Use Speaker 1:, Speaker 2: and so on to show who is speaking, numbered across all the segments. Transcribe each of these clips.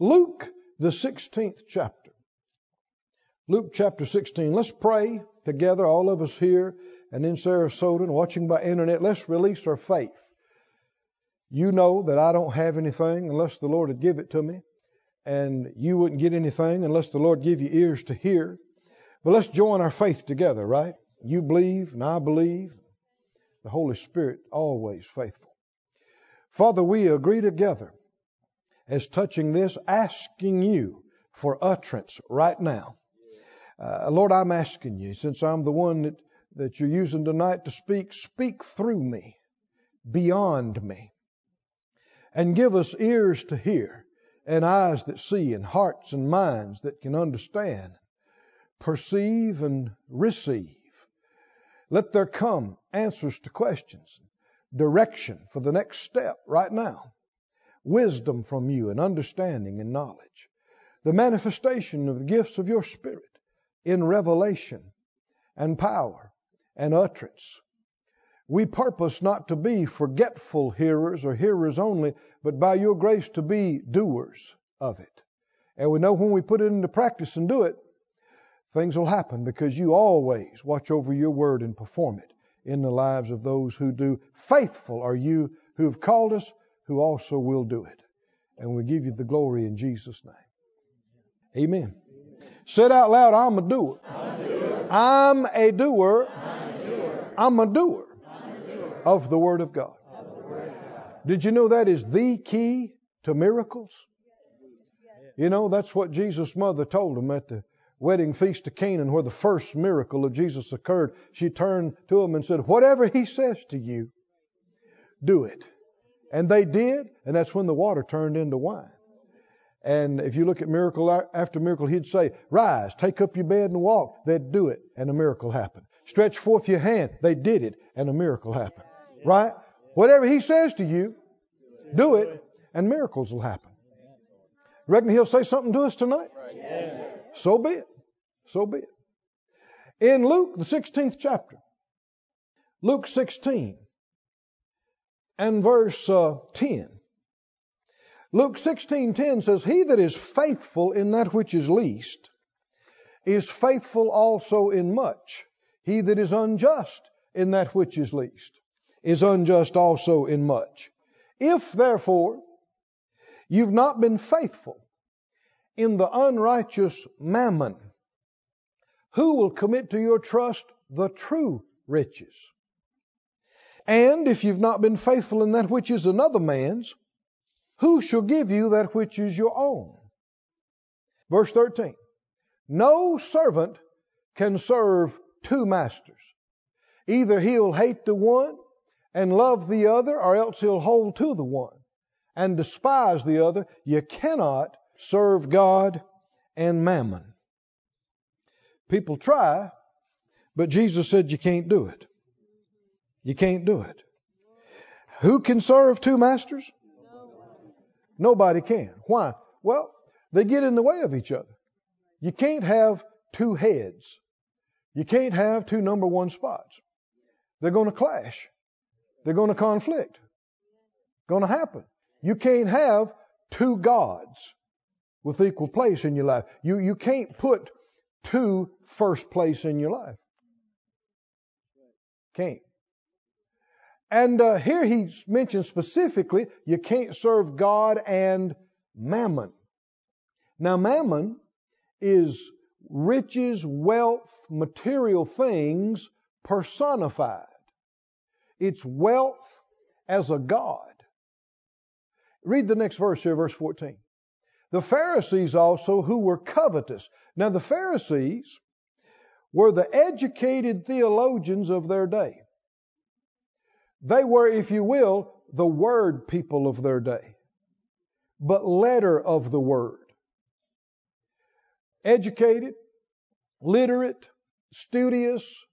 Speaker 1: Luke, the 16th chapter. Luke chapter 16. Let's pray together, all of us here and in Sarasota and watching by internet. Let's release our faith. You know that I don't have anything unless the Lord would give it to me, and you wouldn't get anything unless the Lord give you ears to hear. But let's join our faith together, right? You believe and I believe. The Holy Spirit always faithful. Father, we agree together as touching this, asking you for utterance right now. Uh, Lord, I'm asking you, since I'm the one that, that you're using tonight to speak, speak through me, beyond me, and give us ears to hear, and eyes that see, and hearts and minds that can understand, perceive, and receive. Let there come answers to questions, direction for the next step right now wisdom from you and understanding and knowledge, the manifestation of the gifts of your Spirit in revelation and power and utterance. We purpose not to be forgetful hearers or hearers only, but by your grace to be doers of it. And we know when we put it into practice and do it, things will happen because you always watch over your word and perform it in the lives of those who do. Faithful are you who have called us who also will do it. And we give you the glory in Jesus' name. Amen. Said out loud, I'm a doer. I'm a doer. I'm a doer of the Word of God. Did you know that is the key to miracles? You know, that's what Jesus' mother told him at the wedding feast of Canaan, where the first miracle of Jesus occurred. She turned to him and said, Whatever he says to you, do it. And they did, and that's when the water turned into wine. And if you look at miracle after miracle, he'd say, Rise, take up your bed and walk. They'd do it, and a miracle happened. Stretch forth your hand. They did it, and a miracle happened. Right? Whatever he says to you, do it, and miracles will happen. Reckon he'll say something to us tonight? So be it. So be it. In Luke, the 16th chapter, Luke 16, and verse uh, 10. Luke 16:10 says, "He that is faithful in that which is least is faithful also in much. He that is unjust in that which is least is unjust also in much. If therefore you've not been faithful in the unrighteous mammon, who will commit to your trust the true riches?" And if you've not been faithful in that which is another man's, who shall give you that which is your own? Verse 13 No servant can serve two masters. Either he'll hate the one and love the other, or else he'll hold to the one and despise the other. You cannot serve God and mammon. People try, but Jesus said you can't do it. You can't do it. Who can serve two masters? Nobody can. Why? Well, they get in the way of each other. You can't have two heads. You can't have two number one spots. They're going to clash. They're going to conflict. Going to happen. You can't have two gods with equal place in your life. You, you can't put two first place in your life. Can't. And uh, here he mentions specifically you can't serve God and mammon. Now, mammon is riches, wealth, material things personified. It's wealth as a God. Read the next verse here, verse 14. The Pharisees also who were covetous. Now, the Pharisees were the educated theologians of their day. They were, if you will, the word people of their day, but letter of the word. Educated, literate, studious,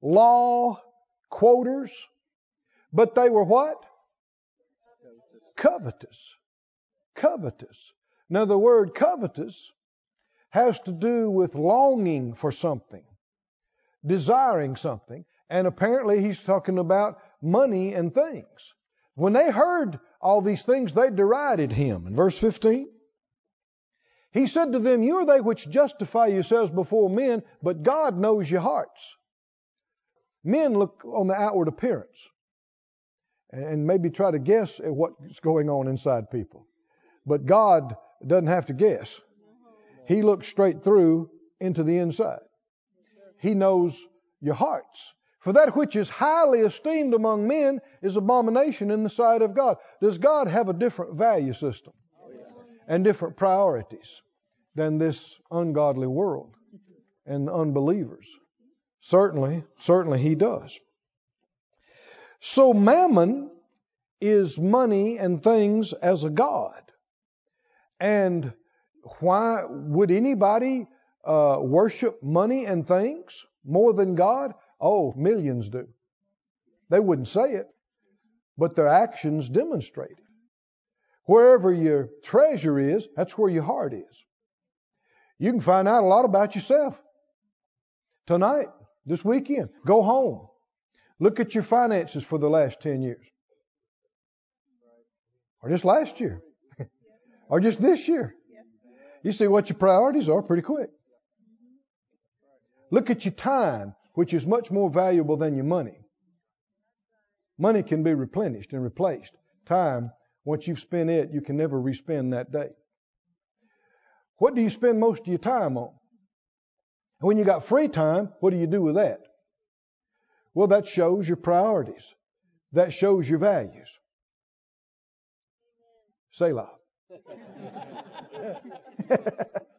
Speaker 1: law quoters, but they were what? Covetous. Covetous. Now, the word covetous has to do with longing for something, desiring something, and apparently he's talking about money and things. When they heard all these things, they derided him. In verse 15, He said to them, You are they which justify yourselves before men, but God knows your hearts. Men look on the outward appearance and maybe try to guess at what's going on inside people. But God doesn't have to guess. He looks straight through into the inside. He knows your hearts. For that which is highly esteemed among men is abomination in the sight of God. Does God have a different value system and different priorities than this ungodly world and the unbelievers? Certainly, certainly He does. So mammon is money and things as a God. And why would anybody uh, worship money and things more than God? Oh, millions do. They wouldn't say it, but their actions demonstrate it. Wherever your treasure is, that's where your heart is. You can find out a lot about yourself tonight, this weekend. Go home. Look at your finances for the last 10 years. Or just last year. or just this year. You see what your priorities are pretty quick. Look at your time, which is much more valuable than your money. Money can be replenished and replaced. Time, once you've spent it, you can never respend that day. What do you spend most of your time on? And when you got free time, what do you do with that? Well, that shows your priorities. That shows your values. Selah.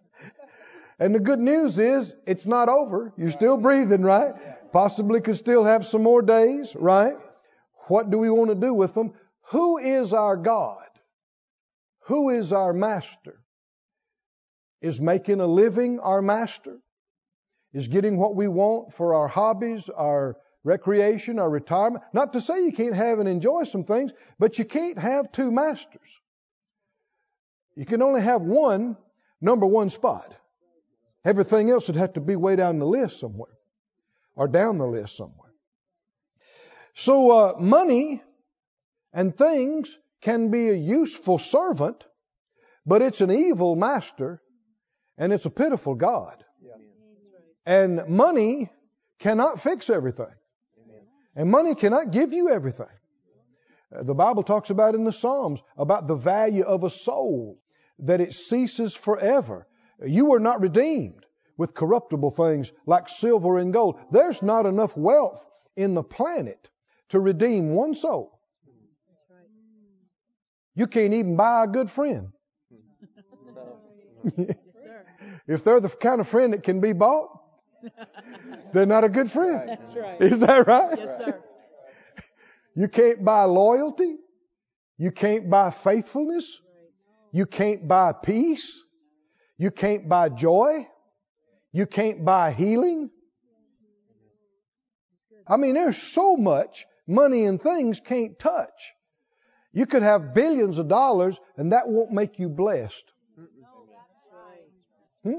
Speaker 1: and the good news is it's not over. You're still breathing, right? Possibly could still have some more days, right? What do we want to do with them? Who is our God? Who is our master? Is making a living our master? Is getting what we want for our hobbies, our recreation, our retirement? Not to say you can't have and enjoy some things, but you can't have two masters. You can only have one number one spot. Everything else would have to be way down the list somewhere or down the list somewhere. So, uh, money and things can be a useful servant, but it's an evil master and it's a pitiful God. And money cannot fix everything. And money cannot give you everything. The Bible talks about in the Psalms about the value of a soul that it ceases forever. You were not redeemed with corruptible things like silver and gold. There's not enough wealth in the planet to redeem one soul. You can't even buy a good friend. if they're the kind of friend that can be bought, they're not a good friend.
Speaker 2: That's right.
Speaker 1: Is that right?
Speaker 2: Yes, sir.
Speaker 1: You can't buy loyalty. You can't buy faithfulness. You can't buy peace. You can't buy joy. You can't buy healing. I mean, there's so much money and things can't touch. You could have billions of dollars and that won't make you blessed. Hmm?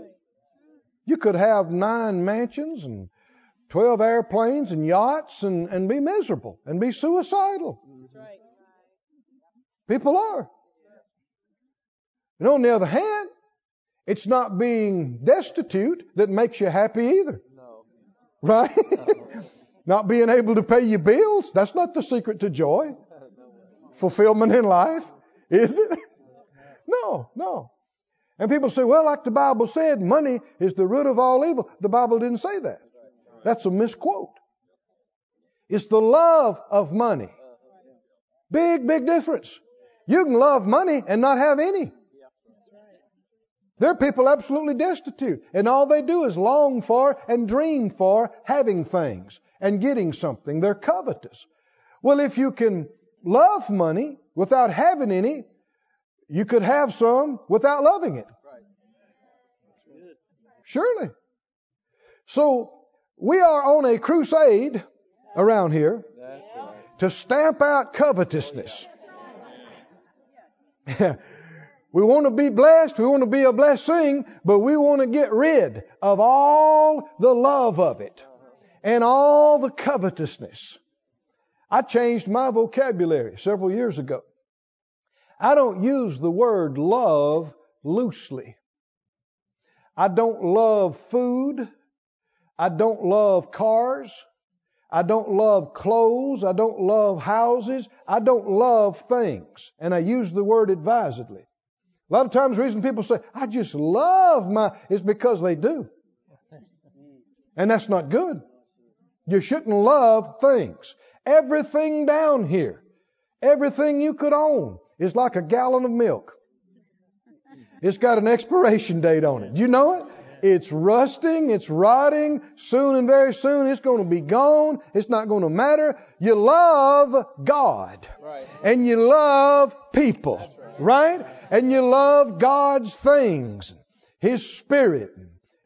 Speaker 1: You could have nine mansions and 12 airplanes and yachts and, and be miserable and be suicidal. People are. And on the other hand, it's not being destitute that makes you happy either.
Speaker 3: No.
Speaker 1: Right? not being able to pay your bills, that's not the secret to joy. Fulfillment in life, is it? no, no. And people say, well, like the Bible said, money is the root of all evil. The Bible didn't say that. That's a misquote. It's the love of money. Big, big difference. You can love money and not have any. There are people absolutely destitute, and all they do is long for and dream for having things and getting something. They're covetous. Well, if you can love money without having any, you could have some without loving it. Surely. So, we are on a crusade around here to stamp out covetousness. We want to be blessed. We want to be a blessing, but we want to get rid of all the love of it and all the covetousness. I changed my vocabulary several years ago. I don't use the word love loosely. I don't love food. I don't love cars. I don't love clothes. I don't love houses. I don't love things. And I use the word advisedly. A lot of times the reason people say, I just love my, is because they do. And that's not good. You shouldn't love things. Everything down here, everything you could own is like a gallon of milk. It's got an expiration date on it. Do you know it? It's rusting, it's rotting. Soon and very soon it's going to be gone. It's not going to matter. You love God. Right. And you love people. Right. And you love God's things, His Spirit,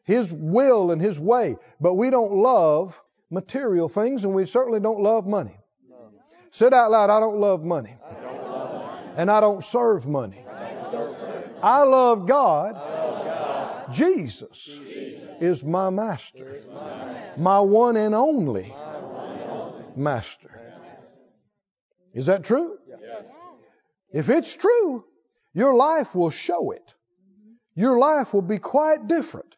Speaker 1: His will, and His way. But we don't love material things, and we certainly don't love money. No. Sit out loud, I don't love money. I don't love money. And I don't serve money. I, love God. Jesus, is my master, my, master. my, one and only, one and only master. Is that true? Yes. If it's true, your life will show it. Your life will be quite different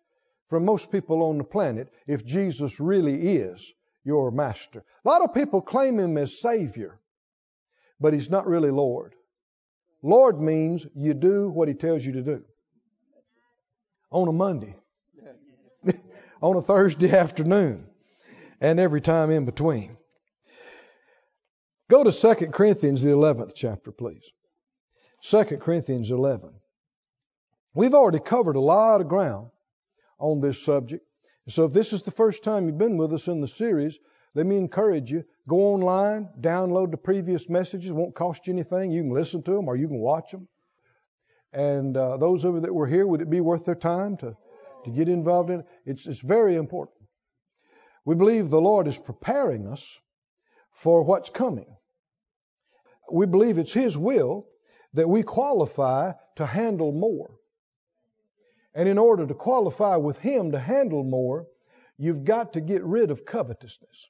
Speaker 1: from most people on the planet if Jesus really is your master. A lot of people claim him as Savior, but he's not really Lord. Lord means you do what he tells you to do on a Monday, on a Thursday afternoon, and every time in between. Go to 2 Corinthians, the 11th chapter, please. 2 Corinthians 11. We've already covered a lot of ground on this subject. So if this is the first time you've been with us in the series, let me encourage you. Go online, download the previous messages. It won't cost you anything. You can listen to them or you can watch them. And uh, those of you that were here, would it be worth their time to, to get involved in it? It's, it's very important. We believe the Lord is preparing us for what's coming. We believe it's His will that we qualify to handle more. And in order to qualify with Him to handle more, you've got to get rid of covetousness.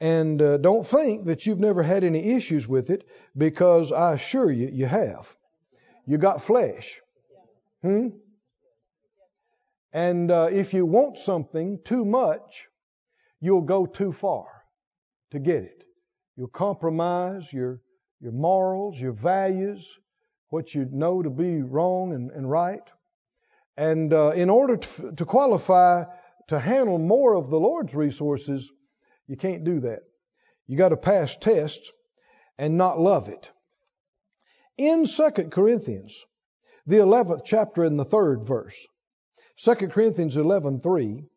Speaker 1: And uh, don't think that you've never had any issues with it because I assure you, you have. You got flesh. Hmm? And uh, if you want something too much, you'll go too far to get it. You'll compromise your, your morals, your values, what you know to be wrong and, and right. And uh, in order to, to qualify to handle more of the Lord's resources, you can't do that. You got to pass tests and not love it in 2 Corinthians, the 11th chapter and the third verse. 2 Corinthians 11:3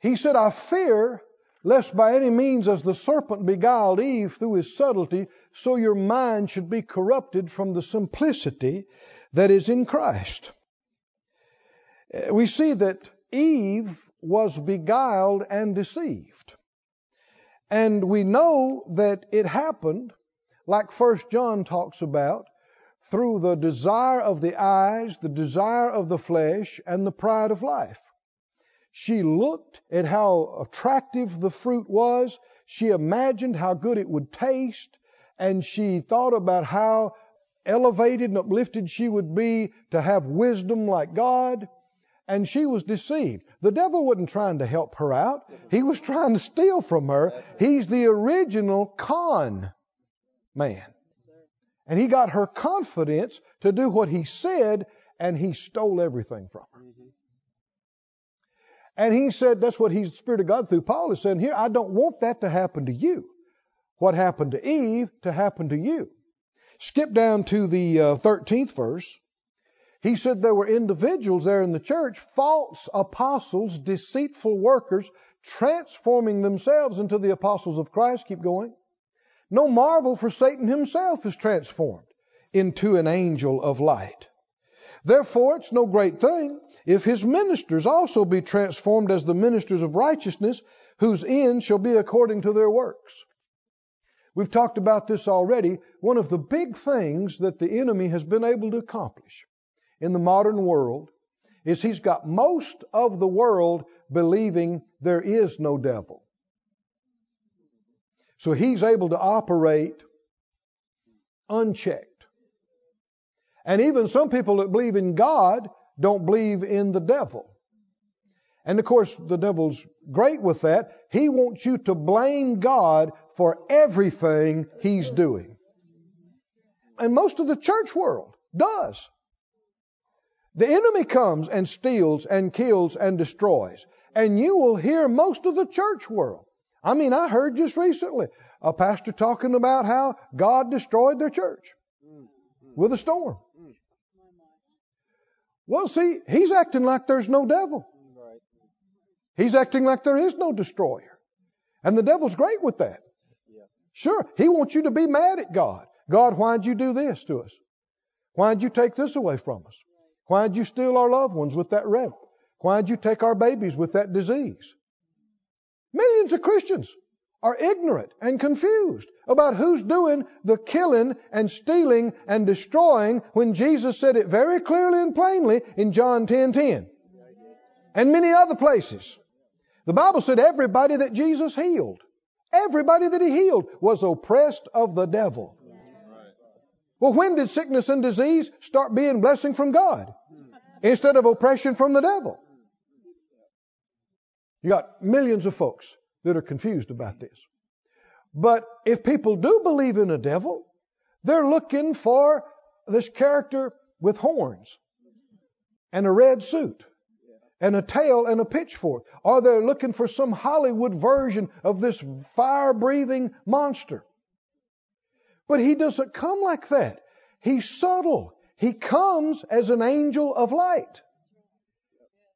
Speaker 1: He said, "I fear lest by any means as the serpent beguiled Eve through his subtlety, so your mind should be corrupted from the simplicity that is in Christ." Uh, we see that Eve was beguiled and deceived. And we know that it happened like First John talks about, through the desire of the eyes, the desire of the flesh, and the pride of life. She looked at how attractive the fruit was. She imagined how good it would taste. And she thought about how elevated and uplifted she would be to have wisdom like God. And she was deceived. The devil wasn't trying to help her out. He was trying to steal from her. He's the original con man. And he got her confidence to do what he said, and he stole everything from her. Mm-hmm. And he said, that's what he's the Spirit of God through Paul is saying here, I don't want that to happen to you. What happened to Eve to happen to you. Skip down to the uh, 13th verse. He said there were individuals there in the church, false apostles, deceitful workers, transforming themselves into the apostles of Christ. Keep going. No marvel, for Satan himself is transformed into an angel of light. Therefore, it's no great thing if his ministers also be transformed as the ministers of righteousness, whose end shall be according to their works. We've talked about this already. One of the big things that the enemy has been able to accomplish in the modern world is he's got most of the world believing there is no devil. So he's able to operate unchecked. And even some people that believe in God don't believe in the devil. And of course, the devil's great with that. He wants you to blame God for everything he's doing. And most of the church world does. The enemy comes and steals and kills and destroys. And you will hear most of the church world. I mean, I heard just recently a pastor talking about how God destroyed their church with a storm. Well, see, he's acting like there's no devil. He's acting like there is no destroyer. And the devil's great with that. Sure, he wants you to be mad at God. God, why'd you do this to us? Why'd you take this away from us? Why'd you steal our loved ones with that wreck? Why'd you take our babies with that disease? Millions of Christians are ignorant and confused about who's doing the killing and stealing and destroying when Jesus said it very clearly and plainly in John 10:10 10, 10, and many other places. The Bible said everybody that Jesus healed, everybody that he healed was oppressed of the devil. Well, when did sickness and disease start being blessing from God instead of oppression from the devil? You got millions of folks that are confused about this. But if people do believe in a devil, they're looking for this character with horns and a red suit and a tail and a pitchfork. Or they're looking for some Hollywood version of this fire breathing monster. But he doesn't come like that. He's subtle. He comes as an angel of light.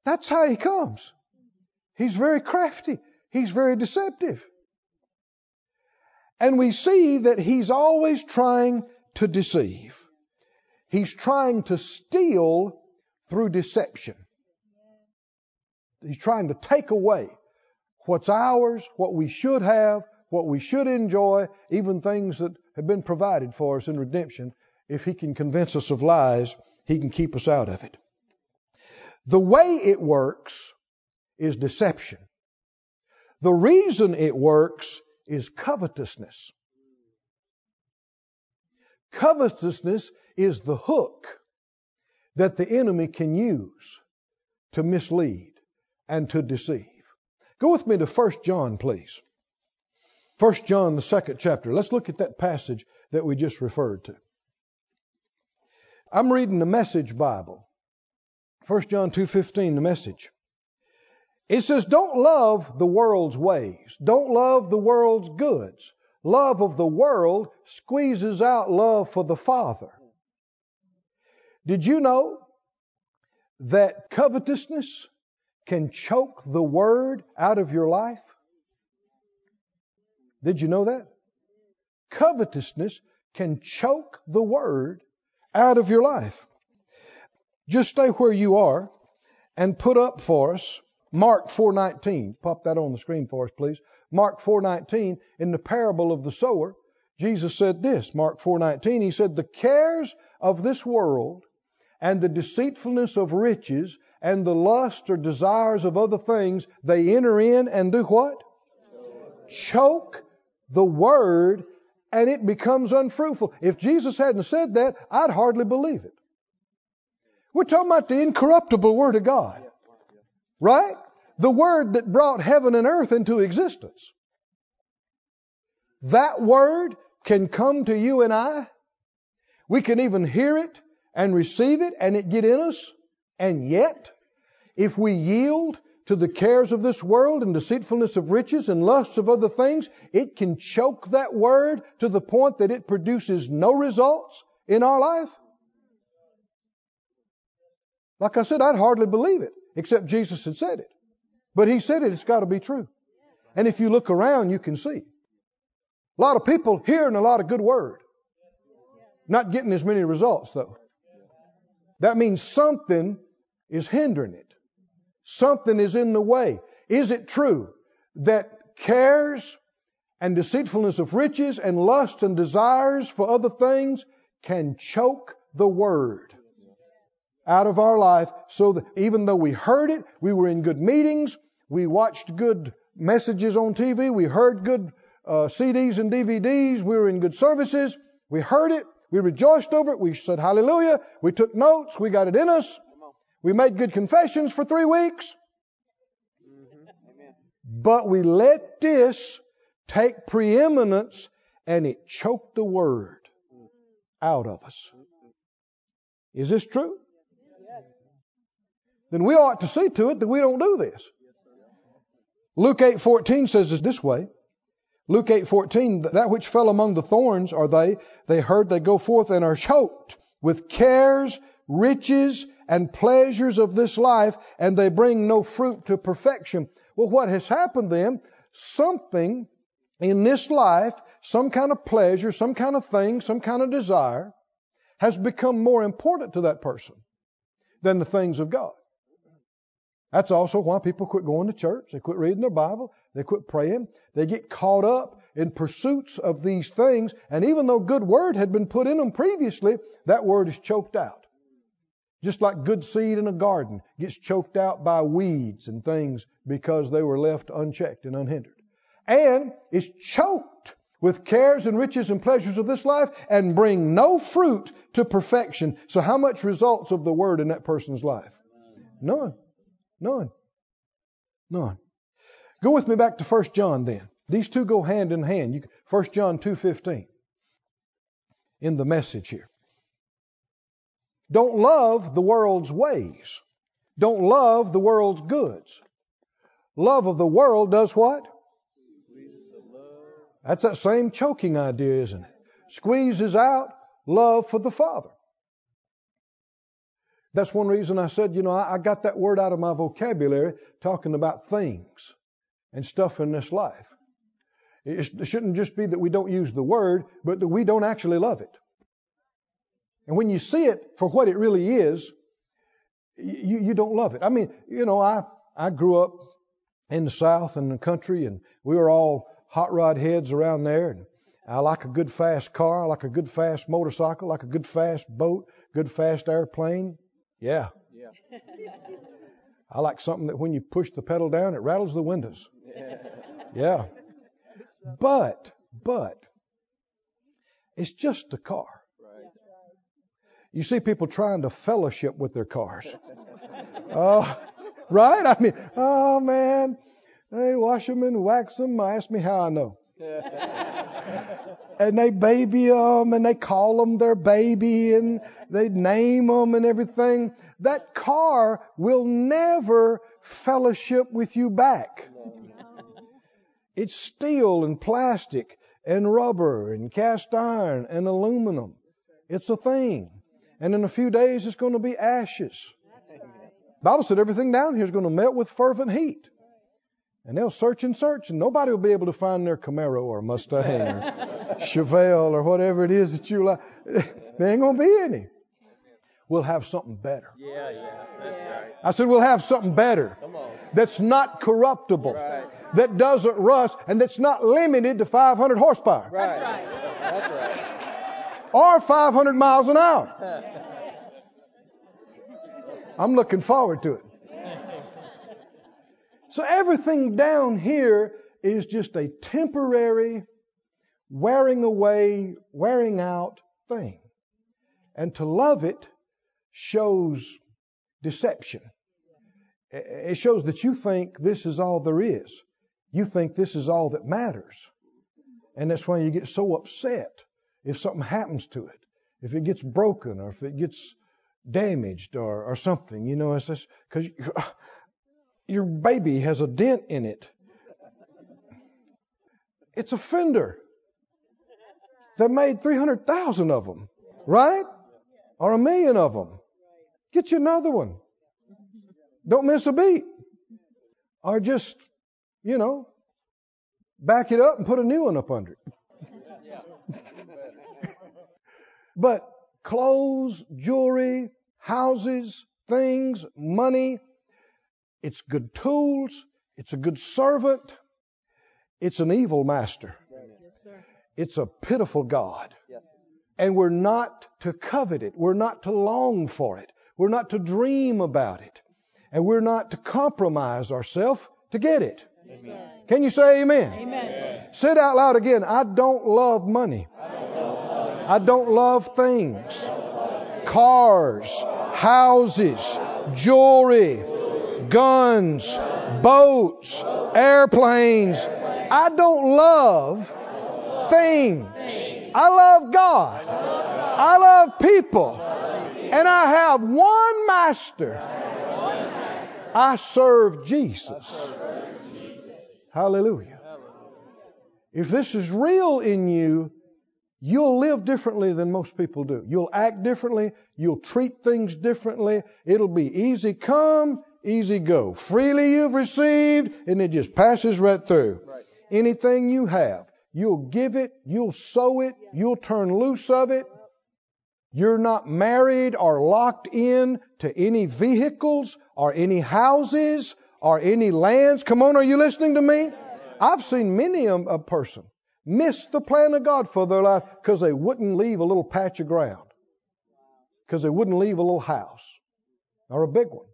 Speaker 1: That's how he comes. He's very crafty. He's very deceptive. And we see that he's always trying to deceive. He's trying to steal through deception. He's trying to take away what's ours, what we should have, what we should enjoy, even things that have been provided for us in redemption. If he can convince us of lies, he can keep us out of it. The way it works is deception. The reason it works is covetousness. Covetousness is the hook that the enemy can use to mislead and to deceive. Go with me to 1 John, please. 1 John, the second chapter. Let's look at that passage that we just referred to. I'm reading the Message Bible. 1 John 2:15 the message. It says don't love the world's ways. Don't love the world's goods. Love of the world squeezes out love for the Father. Did you know that covetousness can choke the word out of your life? Did you know that? Covetousness can choke the word out of your life. Just stay where you are and put up for us Mark 4:19. Pop that on the screen for us, please. Mark 4:19 in the parable of the sower, Jesus said this, Mark 4:19, he said the cares of this world and the deceitfulness of riches and the lust or desires of other things, they enter in and do what? Choke the word and it becomes unfruitful. If Jesus hadn't said that, I'd hardly believe it. We're talking about the incorruptible Word of God. Right? The Word that brought heaven and earth into existence. That Word can come to you and I. We can even hear it and receive it and it get in us. And yet, if we yield to the cares of this world and deceitfulness of riches and lusts of other things, it can choke that word to the point that it produces no results in our life. Like I said, I'd hardly believe it, except Jesus had said it. But He said it, it's got to be true. And if you look around, you can see. A lot of people hearing a lot of good word, not getting as many results, though. That means something is hindering it. Something is in the way. Is it true that cares and deceitfulness of riches and lust and desires for other things can choke the word out of our life so that even though we heard it, we were in good meetings, we watched good messages on TV, we heard good uh, CDs and DVDs, we were in good services, we heard it, we rejoiced over it, we said hallelujah, we took notes, we got it in us, We made good confessions for three weeks. But we let this take preeminence and it choked the word out of us. Is this true? Then we ought to see to it that we don't do this. Luke 8:14 says it this way. Luke 8:14 that which fell among the thorns are they they heard they go forth and are choked with cares, riches and pleasures of this life and they bring no fruit to perfection. Well what has happened then? Something in this life, some kind of pleasure, some kind of thing, some kind of desire has become more important to that person than the things of God. That's also why people quit going to church. They quit reading their Bible. They quit praying. They get caught up in pursuits of these things. And even though good word had been put in them previously, that word is choked out. Just like good seed in a garden gets choked out by weeds and things because they were left unchecked and unhindered. And is choked with cares and riches and pleasures of this life and bring no fruit to perfection. So how much results of the word in that person's life? None. None. None. Go with me back to 1 John then. These two go hand in hand. You, 1 John 2.15 in the message here. Don't love the world's ways. Don't love the world's goods. Love of the world does what? That's that same choking idea, isn't it? Squeezes out love for the Father. That's one reason I said, you know, I, I got that word out of my vocabulary talking about things and stuff in this life. It shouldn't just be that we don't use the word, but that we don't actually love it. And when you see it for what it really is, you, you don't love it. I mean, you know, I, I grew up in the South and the country, and we were all hot rod heads around there. And I like a good fast car, I like a good fast motorcycle, I like a good fast boat, good fast airplane. Yeah. Yeah. I like something that when you push the pedal down, it rattles the windows. Yeah. yeah. But, but, it's just a car. Right. You see people trying to fellowship with their cars. Oh, right? I mean, oh man, they wash them and wax them. I ask me how I know. and they baby them and they call them their baby and they name them and everything. That car will never fellowship with you back. It's steel and plastic and rubber and cast iron and aluminum. It's a thing. And in a few days it's going to be ashes. Bible said everything down here is going to melt with fervent heat. And they'll search and search, and nobody will be able to find their Camaro or Mustang Chevelle or whatever it is that you like. There ain't going to be any. We'll have something better.
Speaker 2: Yeah, yeah, that's right.
Speaker 1: I said, we'll have something better that's not corruptible,
Speaker 2: Right.
Speaker 1: that doesn't rust, and that's not limited to 500 horsepower
Speaker 2: Right.
Speaker 3: That's right.
Speaker 2: That's right.
Speaker 1: or 500 miles an hour. I'm looking forward to it. So everything down here is just a temporary, wearing away, wearing out thing. And to love it shows deception. It shows that you think this is all there is. You think this is all that matters. And that's why you get so upset if something happens to it, if it gets broken or if it gets damaged or, or something. You know, it's just because your baby has a dent in it. It's a fender. They made 300,000 of them, right? Or a million of them. Get you another one. Don't miss a beat. Or just, you know, back it up and put a new one up under it. but clothes, jewelry, houses, things, money, it's good tools. It's a good servant. It's an evil master. It's a pitiful God. And we're not to covet it. We're not to long for it. We're not to dream about it. And we're not to compromise ourselves to get it.
Speaker 3: Sir.
Speaker 1: Can you say amen?
Speaker 3: Amen.
Speaker 1: Say it out loud again. I don't love money. I don't love things. cars, houses, jewelry, guns, boats, airplanes. I don't love things. I love God. I love people. And I have one master. I serve Jesus. Hallelujah. If this is real in you, you'll live differently than most people do. You'll act differently. You'll treat things differently. It'll be easy come, easy go. Freely you've received, and it just passes right through. Anything you have, you'll give it, you'll sow it, you'll turn loose of it. You're not married or locked in to any vehicles or any houses or any lands. Come on, are you listening to me? I've seen many a, person miss the plan of God for their life because they wouldn't leave a little patch of ground, because they wouldn't leave a little house or a big one.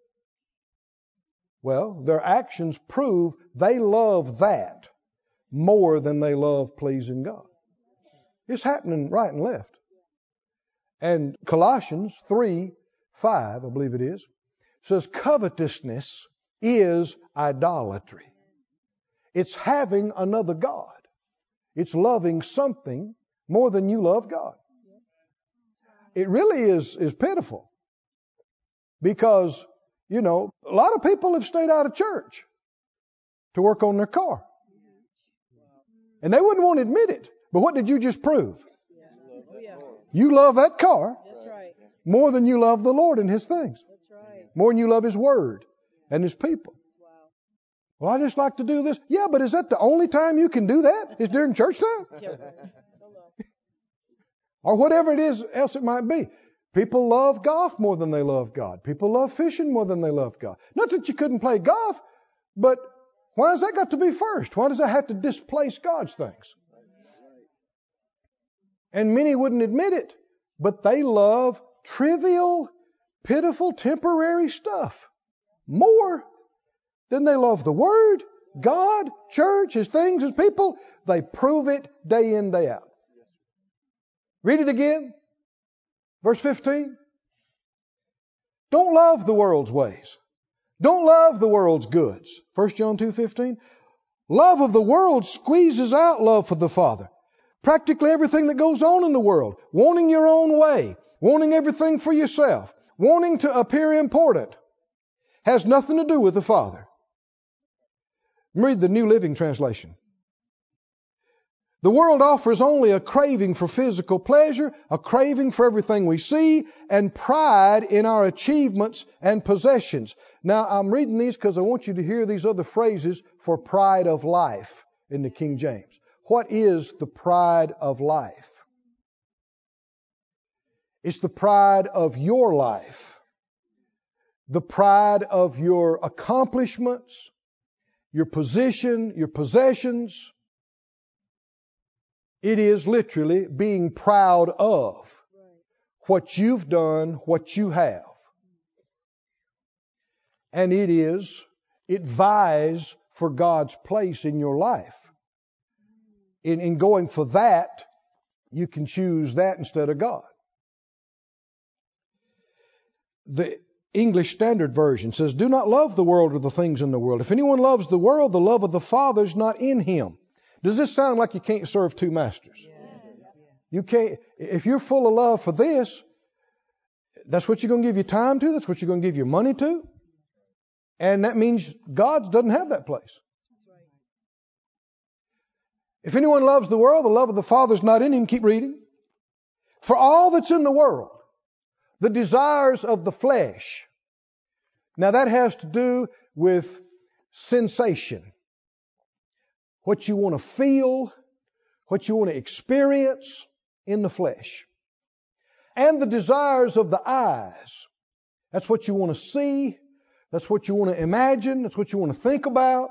Speaker 1: Well, their actions prove they love that more than they love pleasing God. It's happening right and left. And Colossians 3 5, I believe it is, says covetousness is idolatry. It's having another God. It's loving something more than you love God. It really is, is pitiful. Because, you know, a lot of people have stayed out of church to work on their car. And they wouldn't want to admit it. But what did you just prove? You love that car more than you love the Lord and His things. More than you love His Word and His people. Well, I just like to do this. Yeah, but is that the only time you can do that? Is during church time? Or whatever it is else it might be. People love golf more than they love God. People love fishing more than they love God. Not that you couldn't play golf, but why has that got to be first? Why does that have to displace God's things? And many wouldn't admit it, but they love trivial, pitiful, temporary stuff more than they love the Word, God, church, His things, His people. They prove it day in, day out. Read it again. Verse 15. Don't love the world's ways. Don't love the world's goods. 1 John 2:15. Love of the world squeezes out love for the Father. Practically everything that goes on in the world, wanting your own way, wanting everything for yourself, wanting to appear important, has nothing to do with the Father. Read the New Living Translation. The world offers only a craving for physical pleasure, a craving for everything we see, and pride in our achievements and possessions. Now, I'm reading these because I want you to hear these other phrases for pride of life in the King James. What is the pride of life? It's the pride of your life, the pride of your accomplishments, your position, your possessions. It is literally being proud of what you've done, what you have. And it is, it vies for God's place in your life. Mm. In, in going for that, you can choose that instead of God. The English Standard Version says, Do not love the world or the things in the world. If anyone loves the world, the love of the Father is not in him. Does this sound like you can't serve two masters? You can't, if you're full of love for this, that's what you're going to give your time to, that's what you're going to give your money to. And that means God doesn't have that place. If anyone loves the world, the love of the Father is not in him. Keep reading. For all that's in the world, the desires of the flesh. Now that has to do with sensation. What you want to feel, what you want to experience in the flesh. And the desires of the eyes. That's what you want to see. That's what you want to imagine. That's what you want to think about.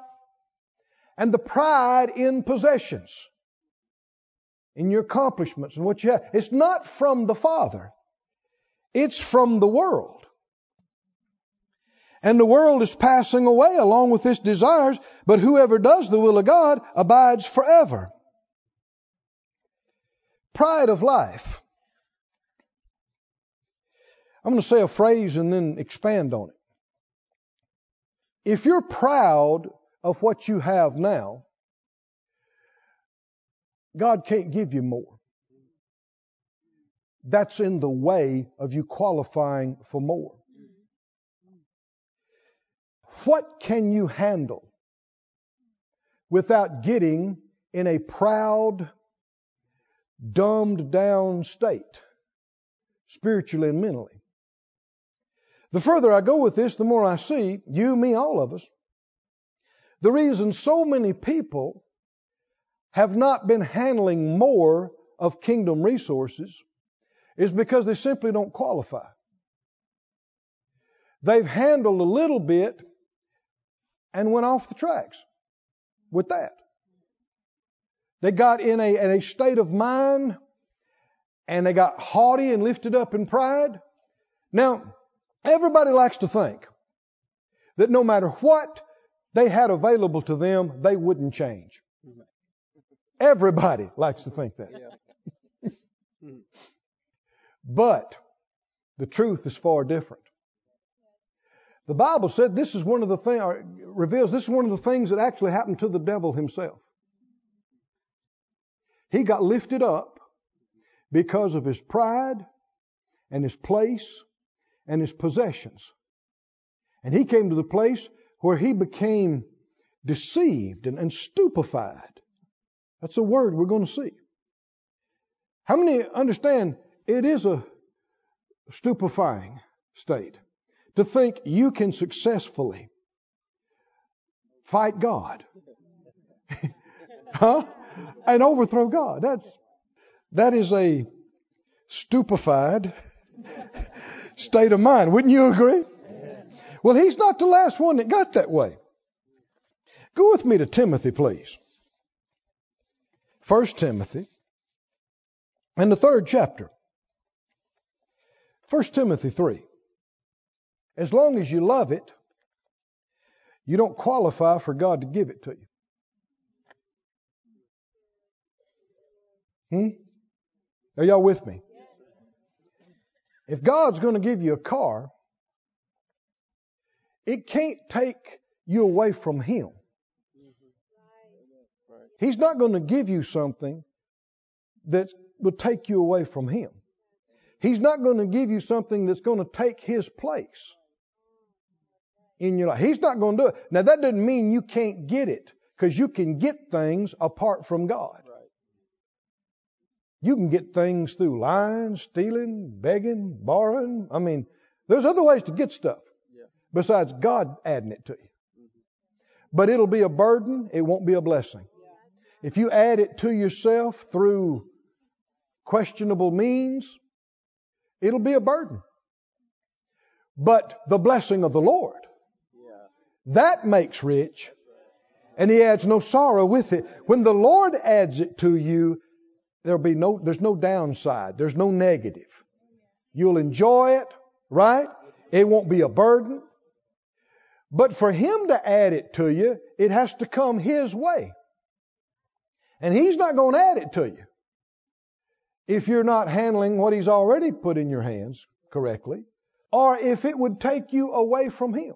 Speaker 1: And the pride in possessions, in your accomplishments and what you have. It's not from the Father. It's from the world. And the world is passing away along with its desires, but whoever does the will of God abides forever. Pride of life. I'm going to say a phrase and then expand on it. If you're proud of what you have now, God can't give you more. That's in the way of you qualifying for more. What can you handle without getting in a proud, dumbed down state, spiritually and mentally? The further I go with this, the more I see, you, me, all of us, the reason so many people have not been handling more of kingdom resources is because they simply don't qualify. They've handled a little bit and went off the tracks with that. They got in a, in a state of mind and they got haughty and lifted up in pride. Now, everybody likes to think that no matter what they had available to them, they wouldn't change. Everybody likes to think that. but the truth is far different. The Bible said this is one of the things, reveals this is one of the things that actually happened to the devil himself. He got lifted up because of his pride and his place and his possessions. And he came to the place where he became deceived and, and stupefied. That's a word we're going to see. How many understand it is a stupefying state to think you can successfully fight God? huh? And overthrow God. That's that is a stupefied state of mind. Wouldn't you agree? Well, he's not the last one that got that way. Go with me to Timothy, please. First Timothy, and the third chapter. First Timothy 3. As long as you love it, you don't qualify for God to give it to you. Hmm? Are y'all with me? If God's going to give you a car, it can't take you away from Him. He's not going to give you something that will take you away from Him. He's not going to give you something that's going to take His place in your life. He's not going to do it. Now, that doesn't mean you can't get it, because you can get things apart from God. You can get things through lying, stealing, begging, borrowing. I mean, there's other ways to get stuff besides God adding it to you. Mm-hmm. But it'll be a burden, it won't be a blessing. If you add it to yourself through questionable means, it'll be a burden. But the blessing of the Lord, that makes rich, and He adds no sorrow with it. When the Lord adds it to you, there'll be no, there's no downside, there's no negative. You'll enjoy it, right? It won't be a burden. But for him to add it to you, it has to come his way. And he's not going to add it to you if you're not handling what he's already put in your hands correctly, or if it would take you away from him.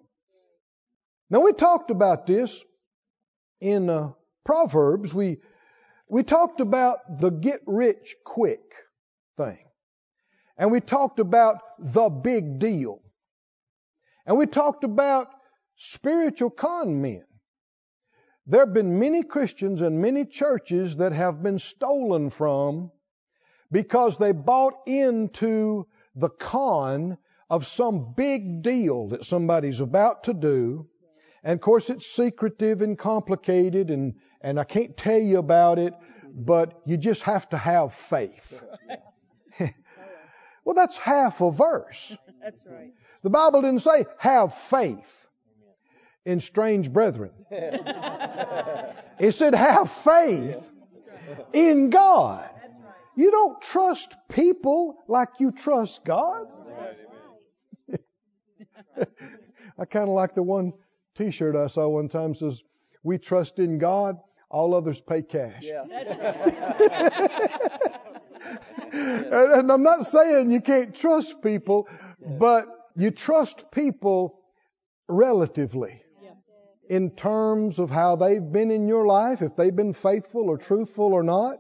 Speaker 1: Now, we talked about this in uh, Proverbs. We, we talked about the get rich quick thing. And we talked about the big deal. And we talked about spiritual con men. There have been many Christians and many churches that have been stolen from because they bought into the con of some big deal that somebody's about to do. And of course, it's secretive and complicated, and, and I can't tell you about it, but you just have to have faith. well, that's half a verse.
Speaker 3: That's right.
Speaker 1: The Bible didn't say have faith in strange brethren. it said, have faith in God. You don't trust people like you trust God. I kind of like the one t shirt I saw one time says, We trust in God, all others pay cash.
Speaker 2: Yeah.
Speaker 3: That's right.
Speaker 1: and, and I'm not saying you can't trust people, but you trust people relatively
Speaker 3: Yeah.
Speaker 1: in terms of how they've been in your life, if they've been faithful or truthful or not,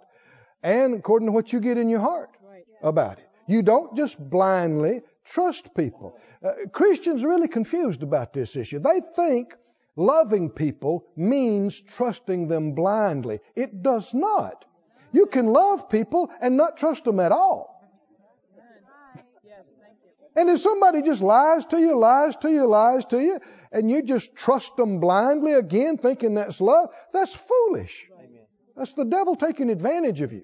Speaker 1: and according to what you get in your heart
Speaker 3: Right.
Speaker 1: about it. You don't just blindly trust people. Uh, Christians are really confused about this issue. They think loving people means trusting them blindly. It does not. You can love people and not trust them at all. And if somebody just lies to you, lies to you, lies to you, and you just trust them blindly again, thinking that's love, that's foolish. That's the devil taking advantage of you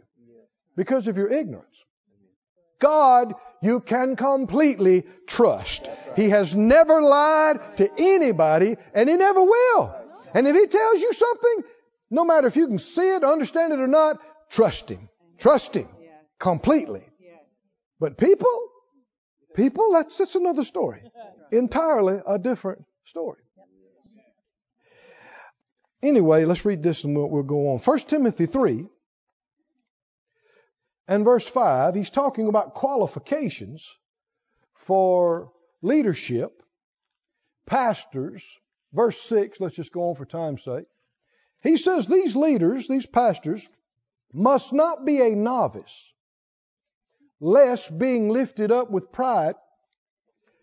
Speaker 1: because of your ignorance. God, you can completely trust. He has never lied to anybody, and He never will. And if He tells you something, no matter if you can see it, understand it or not, trust Him. Trust Him completely. But people, people, that's, that's another story. Entirely a different story. Anyway, let's read this and we'll, we'll go on. 1 Timothy 3 and verse 5, he's talking about qualifications for leadership, pastors. Verse 6, let's just go on for time's sake. He says these leaders, these pastors, must not be a novice lest being lifted up with pride,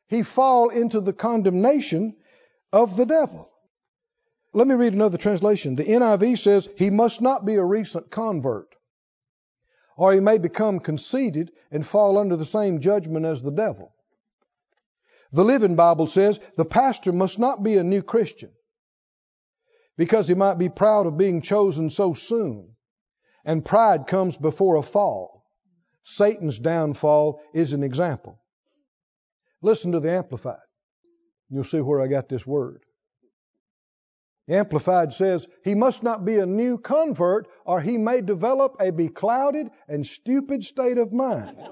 Speaker 1: he fall into the condemnation of the devil. Let me read another translation. The NIV says he must not be a recent convert, or he may become conceited and fall under the same judgment as the devil. The Living Bible says the pastor must not be a new Christian because he might be proud of being chosen so soon, and pride comes before a fall. Satan's downfall is an example. Listen to the Amplified. You'll see where I got this word. Amplified says, He must not be a new convert, or he may develop a beclouded and stupid state of mind.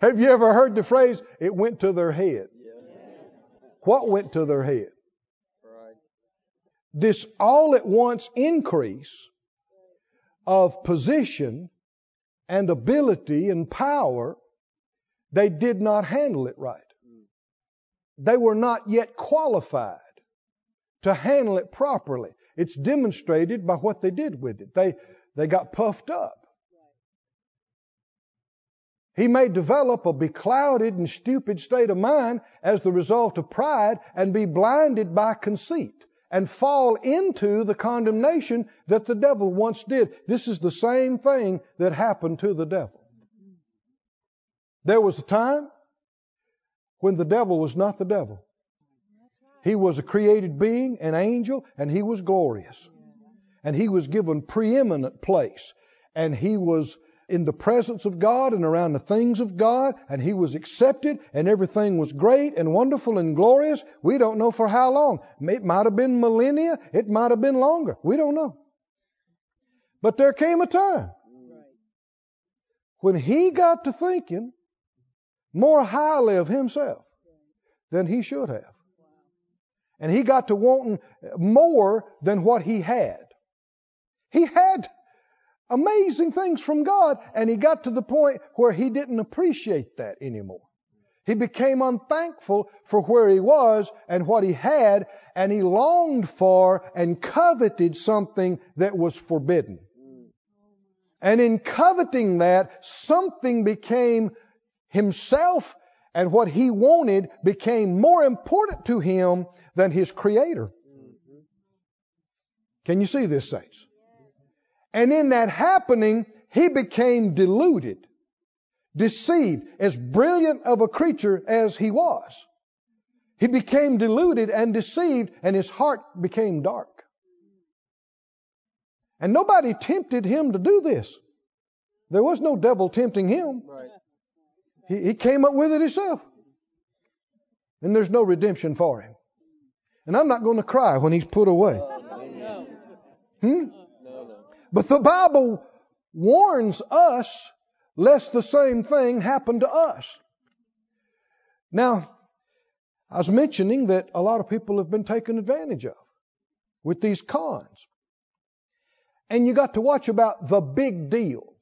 Speaker 1: Have you ever heard the phrase, it went to their head? What went to their head? This all at once increase of position and ability and power, they did not handle it right. They were not yet qualified to handle it properly. It's demonstrated by what they did with it. They, they got puffed up. He may develop a beclouded and stupid state of mind as the result of pride and be blinded by conceit and fall into the condemnation that the devil once did. This is the same thing that happened to the devil. There was a time when the devil was not the devil. He was a created being, an angel, and he was glorious. And he was given preeminent place. And he was in the presence of God and around the things of God, and he was accepted, and everything was great and wonderful and glorious. We don't know for how long. It might have been millennia, it might have been longer. We don't know. But there came a time when he got to thinking more highly of himself than he should have. And he got to wanting more than what he had. He had amazing things from God, and he got to the point where he didn't appreciate that anymore. He became unthankful for where he was and what he had, and he longed for and coveted something that was forbidden. And in coveting that, something became himself, and what he wanted became more important to him than his creator. Mm-hmm. Can you see this, saints? And in that happening, he became deluded, deceived, as brilliant of a creature as he was. He became deluded and deceived, and his heart became dark. And nobody tempted him to do this. There was no devil tempting him.
Speaker 2: Right.
Speaker 1: He, he came up with it himself. And there's no redemption for him. And I'm not going to cry when he's put away. Hmm? But the Bible warns us lest the same thing happen to us. Now, I was mentioning that a lot of people have been taken advantage of with these cons. And you got to watch about the big deal.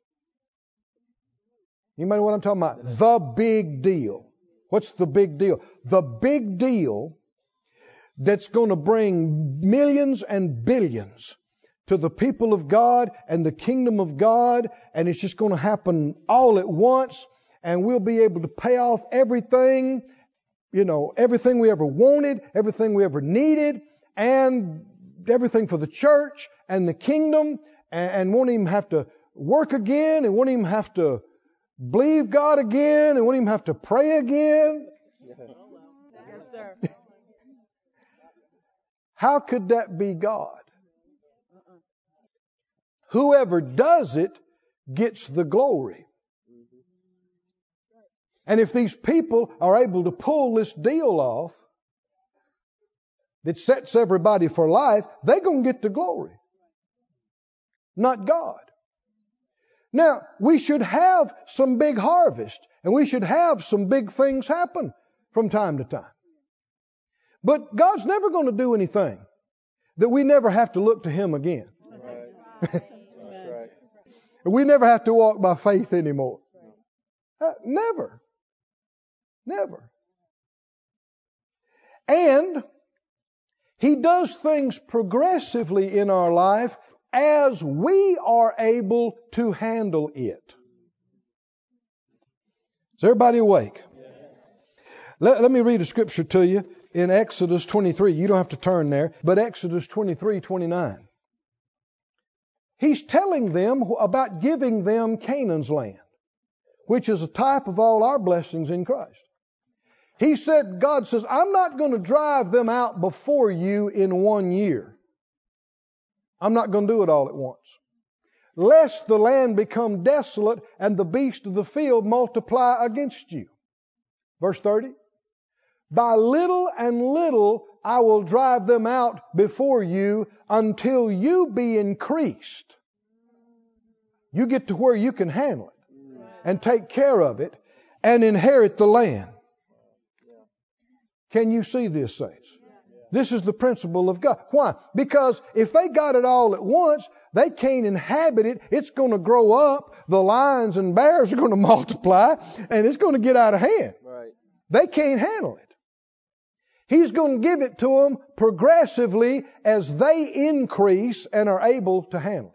Speaker 1: Anybody know what I'm talking about? The big deal. What's the big deal? The big deal that's going to bring millions and billions to the people of God and the kingdom of God, and it's just going to happen all at once, and we'll be able to pay off everything, you know, everything we ever wanted, everything we ever needed, and everything for the church and the kingdom, and, and won't even have to work again, and won't even have to believe God again, and won't even have to pray again. How could that be God? Whoever does it gets the glory. And if these people are able to pull this deal off that sets everybody for life, they're going to get the glory, not God. Now, we should have some big harvest and we should have some big things happen from time to time. But God's never going to do anything that we never have to look to Him again.
Speaker 2: Right. right.
Speaker 1: We never have to walk by faith anymore. Uh, never. Never. And He does things progressively in our life as we are able to handle it. Is everybody awake? Let, let me read a scripture to you in Exodus 23. You don't have to turn there, but Exodus 23 29. He's telling them about giving them Canaan's land, which is a type of all our blessings in Christ. He said, God says, I'm not going to drive them out before you in one year. I'm not going to do it all at once. Lest the land become desolate and the beasts of the field multiply against you. Verse 30. By little and little I will drive them out before you until you be increased. You get to where you can handle it and take care of it and inherit the land. Can you see this, saints? This is the principle of God. Why? Because if they got it all at once, they can't inhabit it. It's going to grow up. The lions and bears are going to multiply and it's going to get out of hand.
Speaker 2: Right.
Speaker 1: They can't handle it. He's going to give it to them progressively as they increase and are able to handle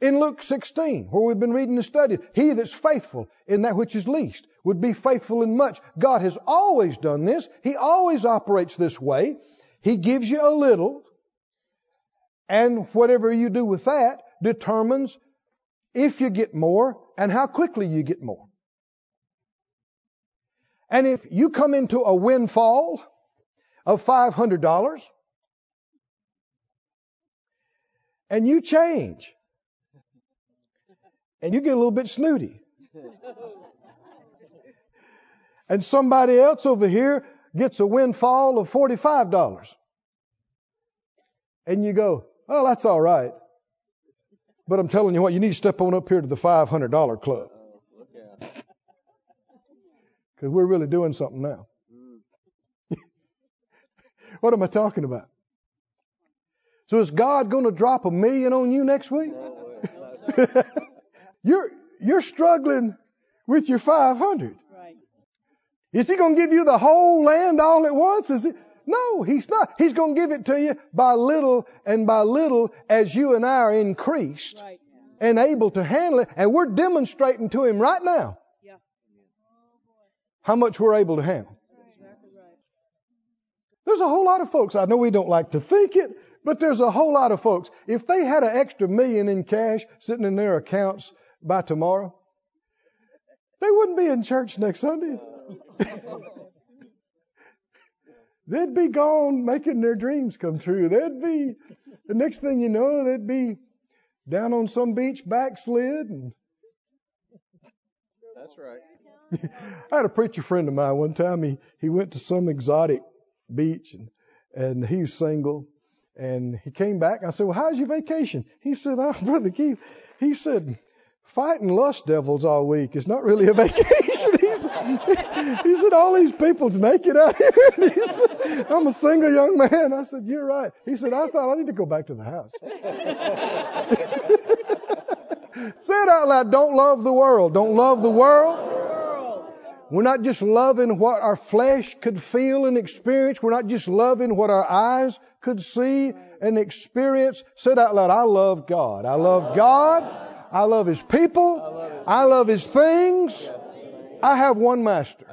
Speaker 1: it. In Luke 16, where we've been reading and studying, he that's faithful in that which is least would be faithful in much. God has always done this. He always operates this way. He gives you a little, and whatever you do with that determines if you get more and how quickly you get more. And if you come into a windfall of $500 and you change and you get a little bit snooty, and somebody else over here gets a windfall of $45 and you go, oh, that's all right. But I'm telling you what, you need to step on up here to the $500 club because we're really doing something now. what am I talking about? So is God going to drop a million on you next week? You're you're struggling with your 500. Is he going to give you the whole land all at once? Is it? No, he's not. He's going to give it to you by little and by little as you and I are increased
Speaker 3: Right.
Speaker 1: and able to handle it. And we're demonstrating to him right now
Speaker 3: Yeah.
Speaker 1: how much we're able to handle.
Speaker 3: Exactly right.
Speaker 1: There's a whole lot of folks, I know we don't like to think it, but there's a whole lot of folks. If they had an extra million in cash sitting in their accounts by tomorrow, they wouldn't be in church next Sunday. they'd be gone making their dreams come true. They'd be, the next thing you know, they'd be down on some beach backslid. And
Speaker 2: That's right.
Speaker 1: I had a preacher friend of mine one time. He, he went to some exotic beach and, and he was single. And he came back. I said, Well, how's your vacation? He said, Oh, Brother Keith, he said, fighting lust devils all week is not really a vacation. he, said, he said, All these people's naked out here. And he said, I'm a single young man. I said, You're right. He said, I thought I need to go back to the house. Say it out loud. Don't love the world. Don't love the.
Speaker 3: World.
Speaker 1: We're not just loving what our flesh could feel and experience. We're not just loving what our eyes could see and experience. Say it out loud. I love God. I love God. I love His people. I love His things. I have one master.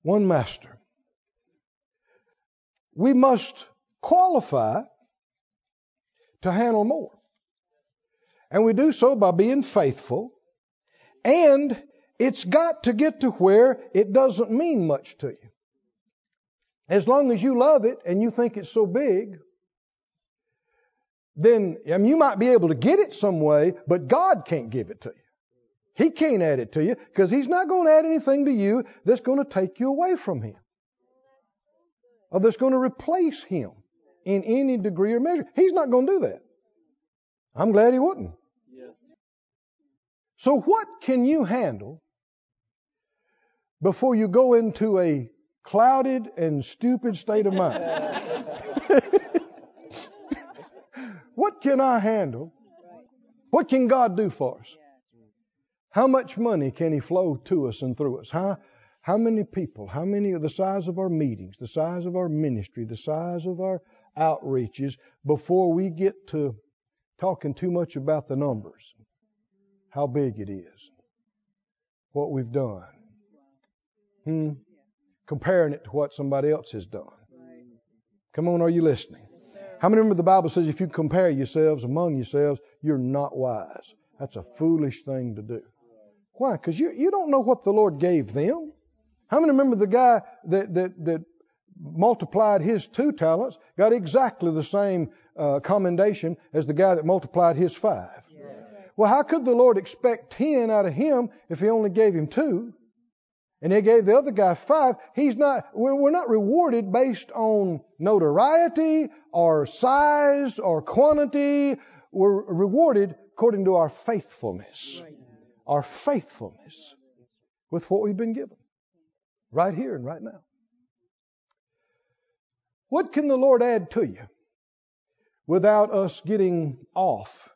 Speaker 1: One master. We must qualify to handle more. And we do so by being faithful. And it's got to get to where it doesn't mean much to you. As long as you love it and you think it's so big, then I mean, you might be able to get it some way, but God can't give it to you. He can't add it to you because He's not going to add anything to you that's going to take you away from Him or that's going to replace Him in any degree or measure. He's not going to do that. I'm glad He wouldn't. So, what can you handle before you go into a clouded and stupid state of mind? what can I handle? What can God do for us? How much money can He flow to us and through us? How, how many people? How many of the size of our meetings, the size of our ministry, the size of our outreaches before we get to talking too much about the numbers? How big it is, what we've done. Hmm? Comparing it to what somebody else has done. Come on, are you listening? How many remember the Bible says if you compare yourselves among yourselves, you're not wise? That's a foolish thing to do. Why? Because you, you don't know what the Lord gave them. How many remember the guy that, that, that multiplied his two talents got exactly the same uh, commendation as the guy that multiplied his five? Well, how could the Lord expect 10 out of him if he only gave him two? And they gave the other guy five. He's not, we're, we're not rewarded based on notoriety or size or quantity. We're rewarded according to our faithfulness. Our faithfulness with what we've been given. Right here and right now. What can the Lord add to you without us getting off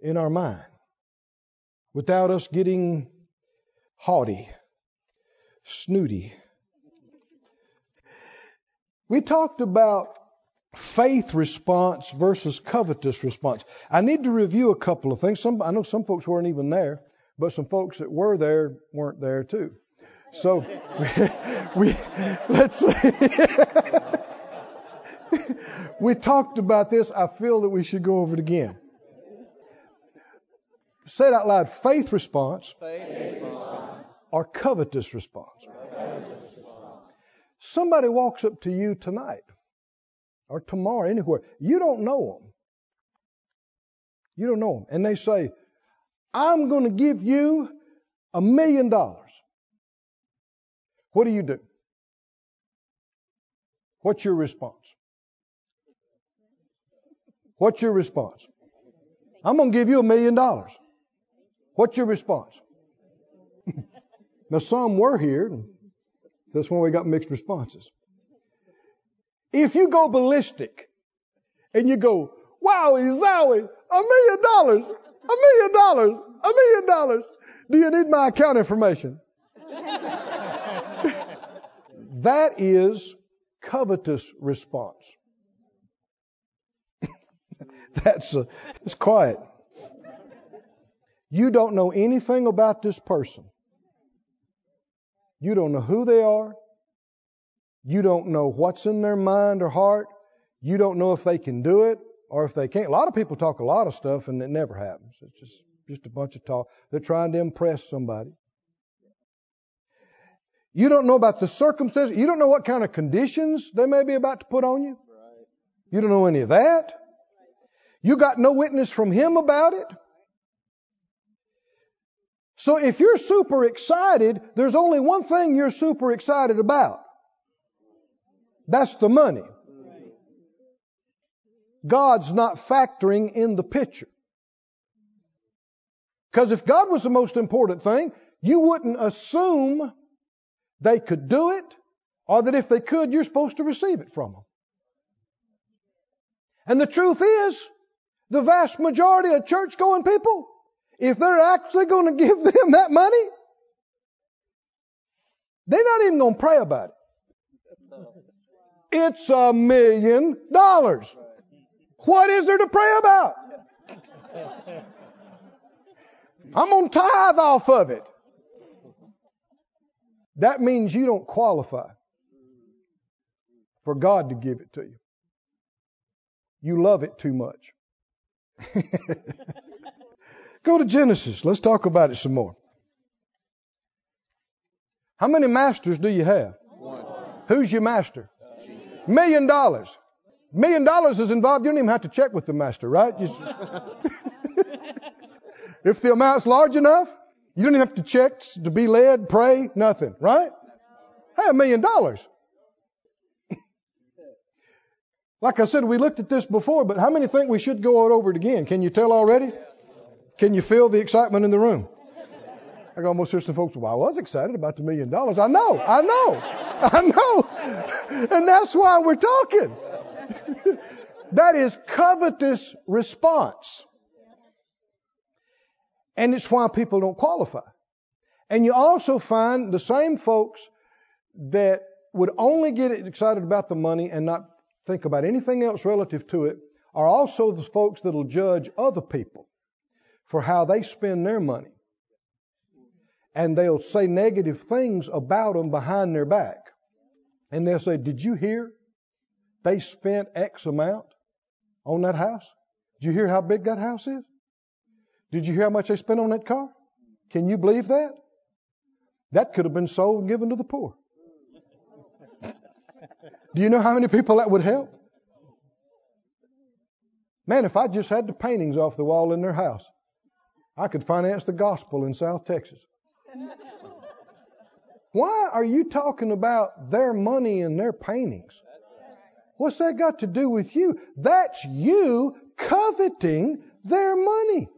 Speaker 1: in our mind? Without us getting haughty, snooty. We talked about faith response versus covetous response. I need to review a couple of things. Some, I know some folks weren't even there, but some folks that were there weren't there too. So we, let's see. we talked about this. I feel that we should go over it again. Say it out loud. Faith response,
Speaker 2: Faith response.
Speaker 1: Or covetous response. Somebody walks up to you tonight or tomorrow, anywhere. You don't know them. You don't know them. And they say, I'm going to give you a million dollars. What do you do? What's your response? What's your response? I'm going to give you a million dollars. What's your response? Now, some were here. That's when we got mixed responses. If you go ballistic and you go, wowie zowie, a million dollars, a million dollars, a million dollars, do you need my account information? that is covetous response. That's a, it's quiet. You don't know anything about this person. You don't know who they are. You don't know what's in their mind or heart. You don't know if they can do it or if they can't. A lot of people talk a lot of stuff and it never happens. It's just, just a bunch of talk. They're trying to impress somebody. You don't know about the circumstances. You don't know what kind of conditions they may be about to put on you. You don't know any of that. You got no witness from him about it. So if you're super excited, there's only one thing you're super excited about. That's the money. God's not factoring in the picture. Because if God was the most important thing, you wouldn't assume they could do it, or that if they could, you're supposed to receive it from them. And the truth is, the vast majority of church going people, if they're actually going to give them that money, they're not even going to pray about it. It's a million dollars. What is there to pray about? I'm going to tithe off of it. That means you don't qualify for God to give it to you. You love it too much. Go to Genesis. Let's talk about it some more. How many masters do you have?
Speaker 2: One.
Speaker 1: Who's your master? Jesus. Million dollars. Million dollars is involved. You don't even have to check with the master, right? Just if the amount's large enough, you don't even have to check to be led, pray, nothing, right? Hey, a million dollars. Like I said, we looked at this before, but how many think we should go over it again? Can you tell already? Can you feel the excitement in the room? I can almost hear some folks, well, I was excited about the million dollars. I know, I know, I know. And that's why we're talking. that is covetous response. And it's why people don't qualify. And you also find the same folks that would only get excited about the money and not think about anything else relative to it are also the folks that'll judge other people for how they spend their money. And they'll say negative things about them behind their back. And they'll say, Did you hear they spent X amount on that house? Did you hear how big that house is? Did you hear how much they spent on that car? Can you believe that? That could have been sold and given to the poor. Do you know how many people that would help? Man, if I just had the paintings off the wall in their house, I could finance the gospel in South Texas. Why are you talking about their money and their paintings? What's that got to do with you? That's you coveting their money.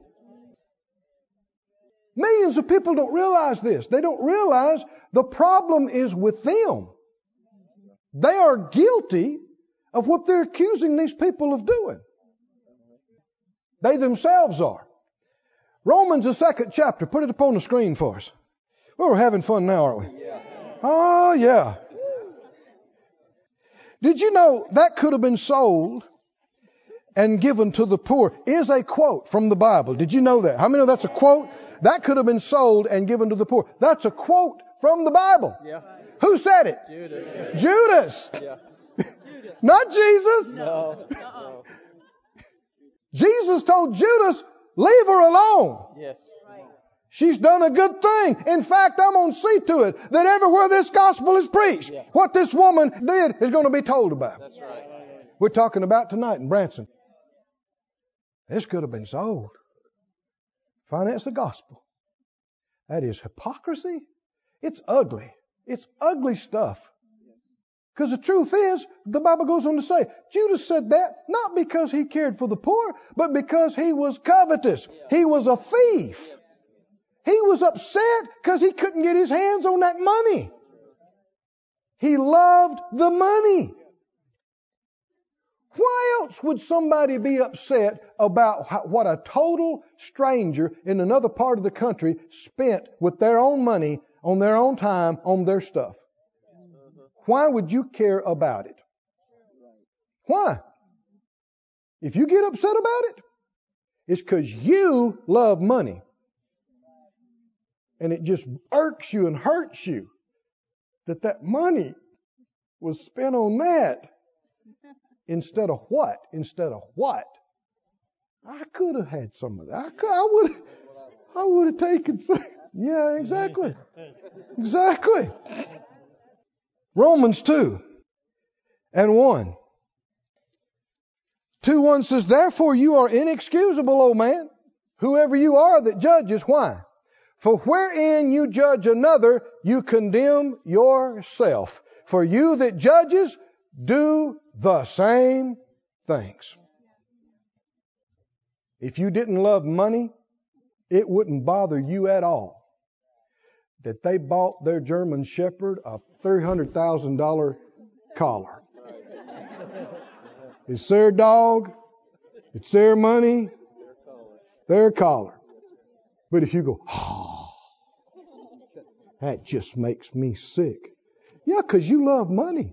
Speaker 1: Millions of people don't realize this. They don't realize the problem is with them. They are guilty of what they're accusing these people of doing. They themselves are. Romans, the second chapter. Put it up on the screen for us. Well, we're having fun now, aren't we? Yeah. Oh, yeah. Did you know that could have been sold and given to the poor? Is a quote from the Bible. Did you know that? How many know that's a quote? That could have been sold and given to the poor. That's a quote from the Bible.
Speaker 2: Yeah.
Speaker 1: Who said it?
Speaker 2: Judas.
Speaker 1: Judas.
Speaker 2: Yeah.
Speaker 1: Not Jesus.
Speaker 2: No. no.
Speaker 1: Jesus told Judas, leave her alone.
Speaker 2: Yes.
Speaker 1: She's done a good thing. In fact, I'm going to see to it that everywhere this gospel is preached,
Speaker 2: Yeah.
Speaker 1: what this woman did is going to be told about.
Speaker 2: That's right.
Speaker 1: We're talking about tonight in Branson. This could have been sold. Finance the gospel. That is hypocrisy. It's ugly. It's ugly stuff. Because the truth is, the Bible goes on to say, Judas said that not because he cared for the poor, but because he was covetous. He was a thief. He was upset because he couldn't get his hands on that money. He loved the money. Why else would somebody be upset about what a total stranger in another part of the country spent with their own money, on their own time, on their stuff? Why would you care about it? Why? If you get upset about it, it's because you love money. And it just irks you and hurts you that that money was spent on that instead of what? Instead of what? I could have had some of that. I, could, I would. I would have taken some. Yeah, exactly. Exactly. Romans 2 and 1. 2 1 says, Therefore you are inexcusable, O man, whoever you are that judges. Why? For wherein you judge another, you condemn yourself. For you that judges do the same things. If you didn't love money, it wouldn't bother you at all that they bought their German Shepherd a $300,000 collar. It's their dog. It's their money,
Speaker 2: Their
Speaker 1: collar. But if you go, oh, that just makes me sick. Yeah, because you love money.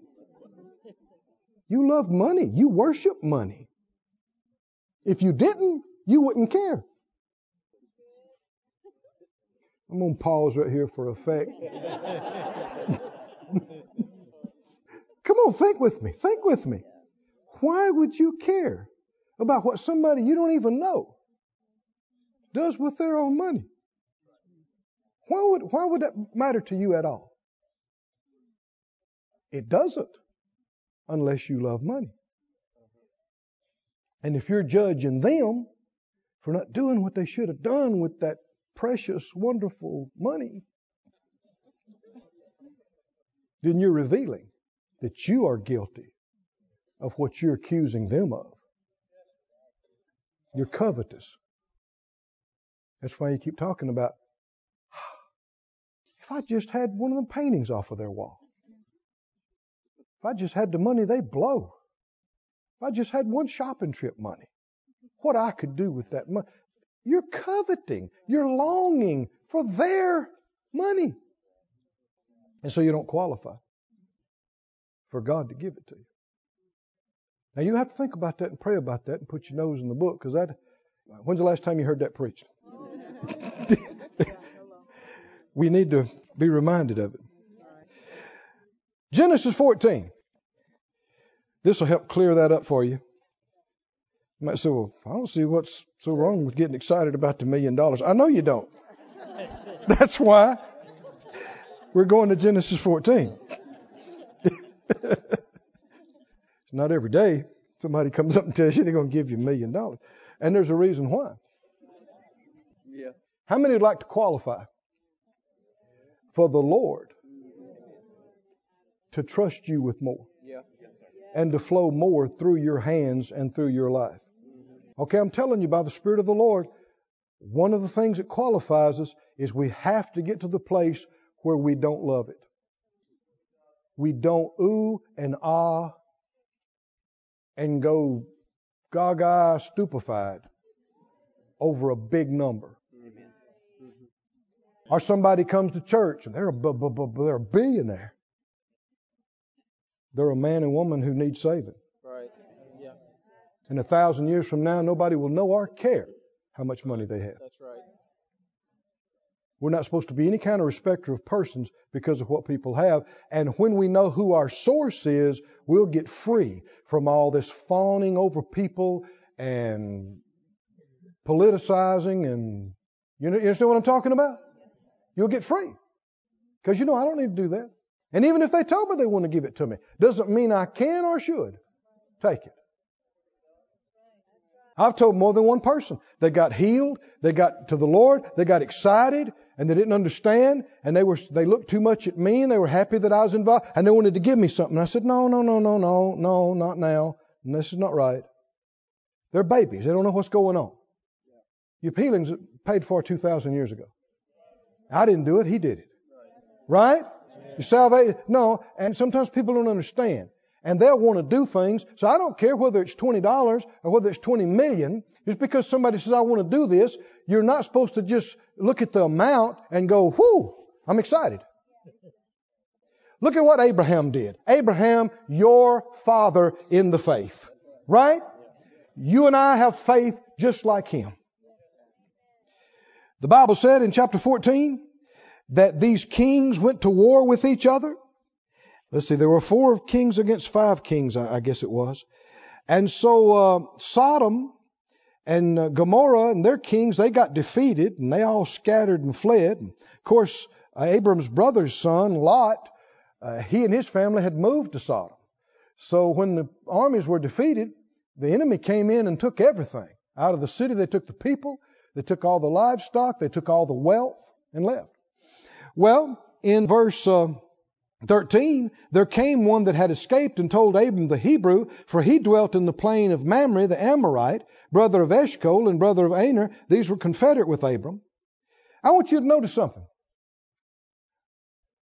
Speaker 1: You love money. You worship money. If you didn't, you wouldn't care. I'm going to pause right here for effect. Come on, think with me. Think with me. Why would you care about what somebody you don't even know does with their own money? Why would, why would that matter to you at all? It doesn't unless you love money. And if you're judging them for not doing what they should have done with that precious, wonderful money, then you're revealing that you are guilty of what you're accusing them of. You're covetous. That's why you keep talking about, if I just had one of them paintings off of their wall, if I just had the money they blow, if I just had one shopping trip money, what I could do with that money. You're coveting, you're longing for their money. And so you don't qualify for God to give it to you. Now you have to think about that and pray about that and put your nose in the book because that. When's the last time you heard that preached? we need to be reminded of it. Genesis 14. This will help clear that up for you. You might say, well, I don't see what's so wrong with getting excited about the million dollars. I know you don't. That's why we're going to Genesis 14. it's not every day somebody comes up and tells you they're going to give you a million dollars. And there's a reason why.
Speaker 2: Yeah.
Speaker 1: How many would like to qualify for the Lord to trust you with more
Speaker 2: Yeah.
Speaker 1: and to flow more through your hands and through your life? Okay, I'm telling you by the Spirit of the Lord, one of the things that qualifies us is we have to get to the place where we don't love it. We don't ooh and ah and go gaga stupefied over a big number. Or somebody comes to church and they're a, bu- bu- bu- they're a billionaire. They're a man and woman who need saving. And a thousand years from now, nobody will know or care how much money they have.
Speaker 2: That's right.
Speaker 1: We're not supposed to be any kind of respecter of persons because of what people have. And when we know who our source is, we'll get free from all this fawning over people and politicizing and you know you understand what I'm talking about? You'll get free. Because you know I don't need to do that. And even if they told me they want to give it to me, doesn't mean I can or should take it. I've told more than one person. They got healed, they got to the Lord, they got excited, and they didn't understand, and they were they looked too much at me, and they were happy that I was involved, and they wanted to give me something. I said, No, no, no, no, no, no, not now. And this is not right. They're babies. They don't know what's going on. Your healings paid for two thousand years ago. I didn't do it, he did it. Right? Your salvation no, and sometimes people don't understand and they'll want to do things. So I don't care whether it's twenty dollars or whether it's twenty million. Just because somebody says I want to do this, you're not supposed to just look at the amount and go, "Whoo, I'm excited." Look at what Abraham did. Abraham, your father in the faith, right? You and I have faith just like him. The Bible said in chapter 14 that these kings went to war with each other. Let's see, there were four kings against five kings, I guess it was. And so uh, Sodom and uh, Gomorrah and their kings, they got defeated and they all scattered and fled. And of course, uh, Abram's brother's son, Lot, uh, he and his family had moved to Sodom. So when the armies were defeated, the enemy came in and took everything. Out of the city, they took the people, they took all the livestock, they took all the wealth, and left. Well, in verse. Uh, 13, there came one that had escaped and told Abram the Hebrew, for he dwelt in the plain of Mamre the Amorite, brother of Eshcol and brother of Aner. These were confederate with Abram. I want you to notice something.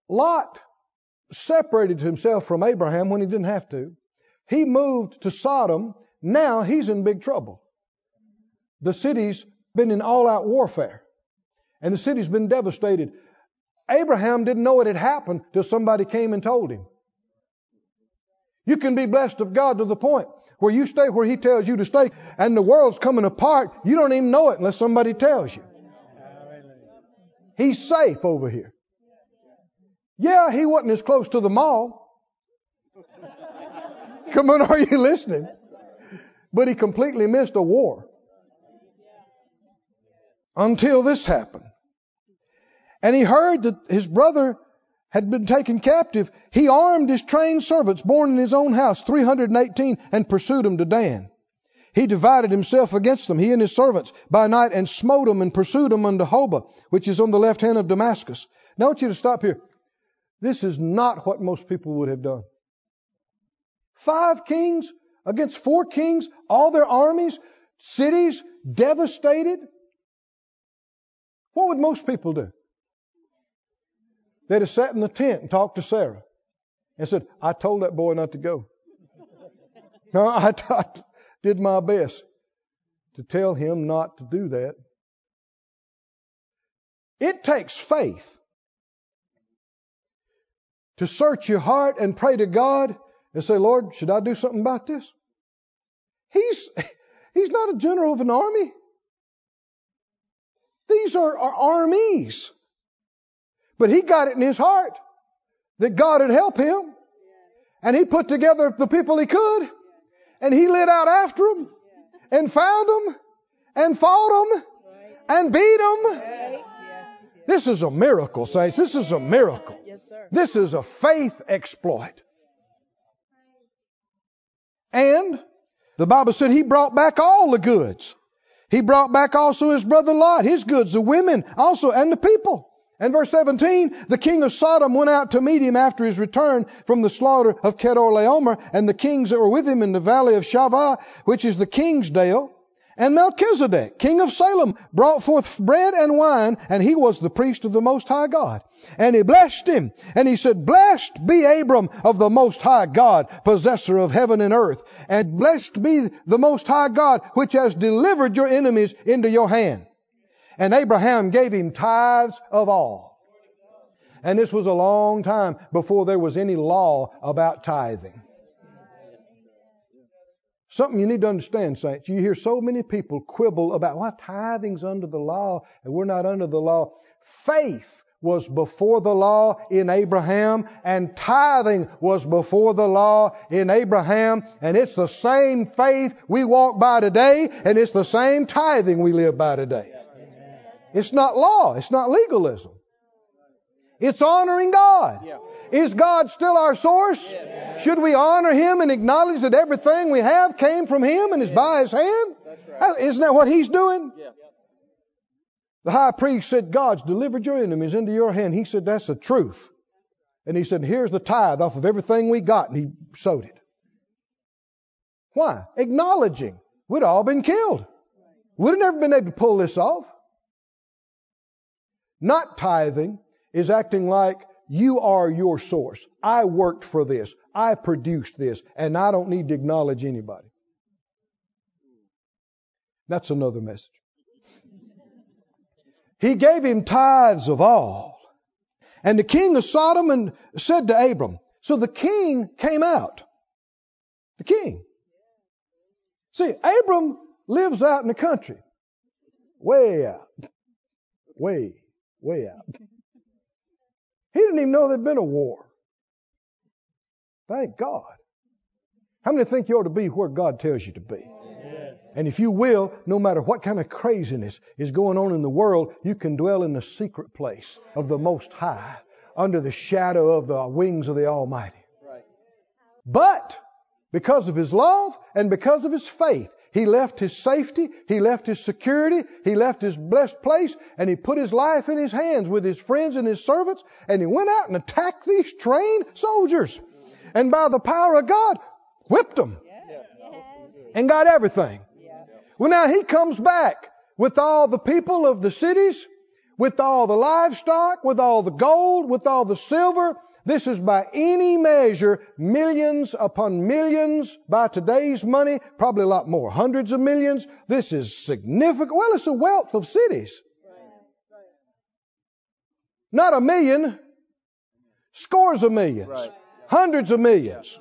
Speaker 1: Lot separated himself from Abraham when he didn't have to. He moved to Sodom. Now he's in big trouble. the city's been in all out warfare and the city's been devastated. Abraham didn't know it had happened till somebody came and told him. You can be blessed of God to the point where you stay where He tells you to stay and the world's coming apart. You don't even know it unless somebody tells you. He's safe over here. Yeah, he wasn't as close to the mall. Come on, are you listening? But he completely missed a war until this happened. And he heard that his brother had been taken captive. He armed his trained servants born in his own house, 318, and pursued them to Dan. He divided himself against them, he and his servants, by night, and smote them and pursued them unto Hobah, which is on the left hand of Damascus. Now I want you to stop here. This is not what most people would have done. Five kings against four kings, all their armies, cities devastated. What would most people do? They'd have sat in the tent and talked to Sarah and said, I told that boy not to go. No, I, I did my best to tell him not to do that. It takes faith to search your heart and pray to God and say, Lord, should I do something about this? He's, he's not a general of an army. These are, are armies. But he got it in his heart that God would help him. And he put together the people he could. And he lit out after them and found them and fought them and beat them. This is a miracle, saints. This is a miracle. This is a faith exploit. And the Bible said he brought back all the goods. He brought back also his brother Lot, his goods, the women also, and the people. And verse 17, the king of Sodom went out to meet him after his return from the slaughter of Chedorlaomer, and the kings that were with him in the valley of Shaveh, which is the king's dale. And Melchizedek, king of Salem, brought forth bread and wine, and he was the priest of the Most High God. And he blessed him, and he said, Blessed be Abram of the Most High God, possessor of heaven and earth, and blessed be the Most High God, which has delivered your enemies into your hand. And Abraham gave him tithes of all. And this was a long time before there was any law about tithing. Something you need to understand, saints. You hear so many people quibble about why tithing's under the law and we're not under the law. Faith was before the law in Abraham, and tithing was before the law in Abraham, and it's the same faith we walk by today, and it's the same tithing we live by today. It's not law, it's not legalism. It's honoring God. Is God still our source? Should we honor Him and acknowledge that everything we have came from Him and is by His hand? Isn't that what He's doing? The high priest said, God's delivered your enemies into your hand. He said, That's the truth. And he said, Here's the tithe off of everything we got. And he sowed it. Why? Acknowledging we'd all been killed. We'd have never been able to pull this off. Not tithing is acting like you are your source. I worked for this. I produced this. And I don't need to acknowledge anybody. That's another message. He gave him tithes of all. And the king of Sodom and said to Abram, so the king came out. The king. See, Abram lives out in the country. Way out. Way, way out. He didn't even know there'd been a war. Thank God. How many think you ought to be where God tells you to be? And if you will, no matter what kind of craziness is going on in the world, you can dwell in the secret place of the Most High, under the shadow of the wings of the Almighty.
Speaker 2: Right.
Speaker 1: But because of his love and because of his faith, he left his safety, he left his security, he left his blessed place, and he put his life in his hands with his friends and his servants, and he went out and attacked these trained soldiers. And by the power of God, whipped them and got everything. Well, now he comes back with all the people of the cities, with all the livestock, with all the gold, with all the silver. This is by any measure millions upon millions by today's money, probably a lot more, hundreds of millions. This is significant. Well, it's a wealth of cities. Not a million, scores of millions, hundreds of millions.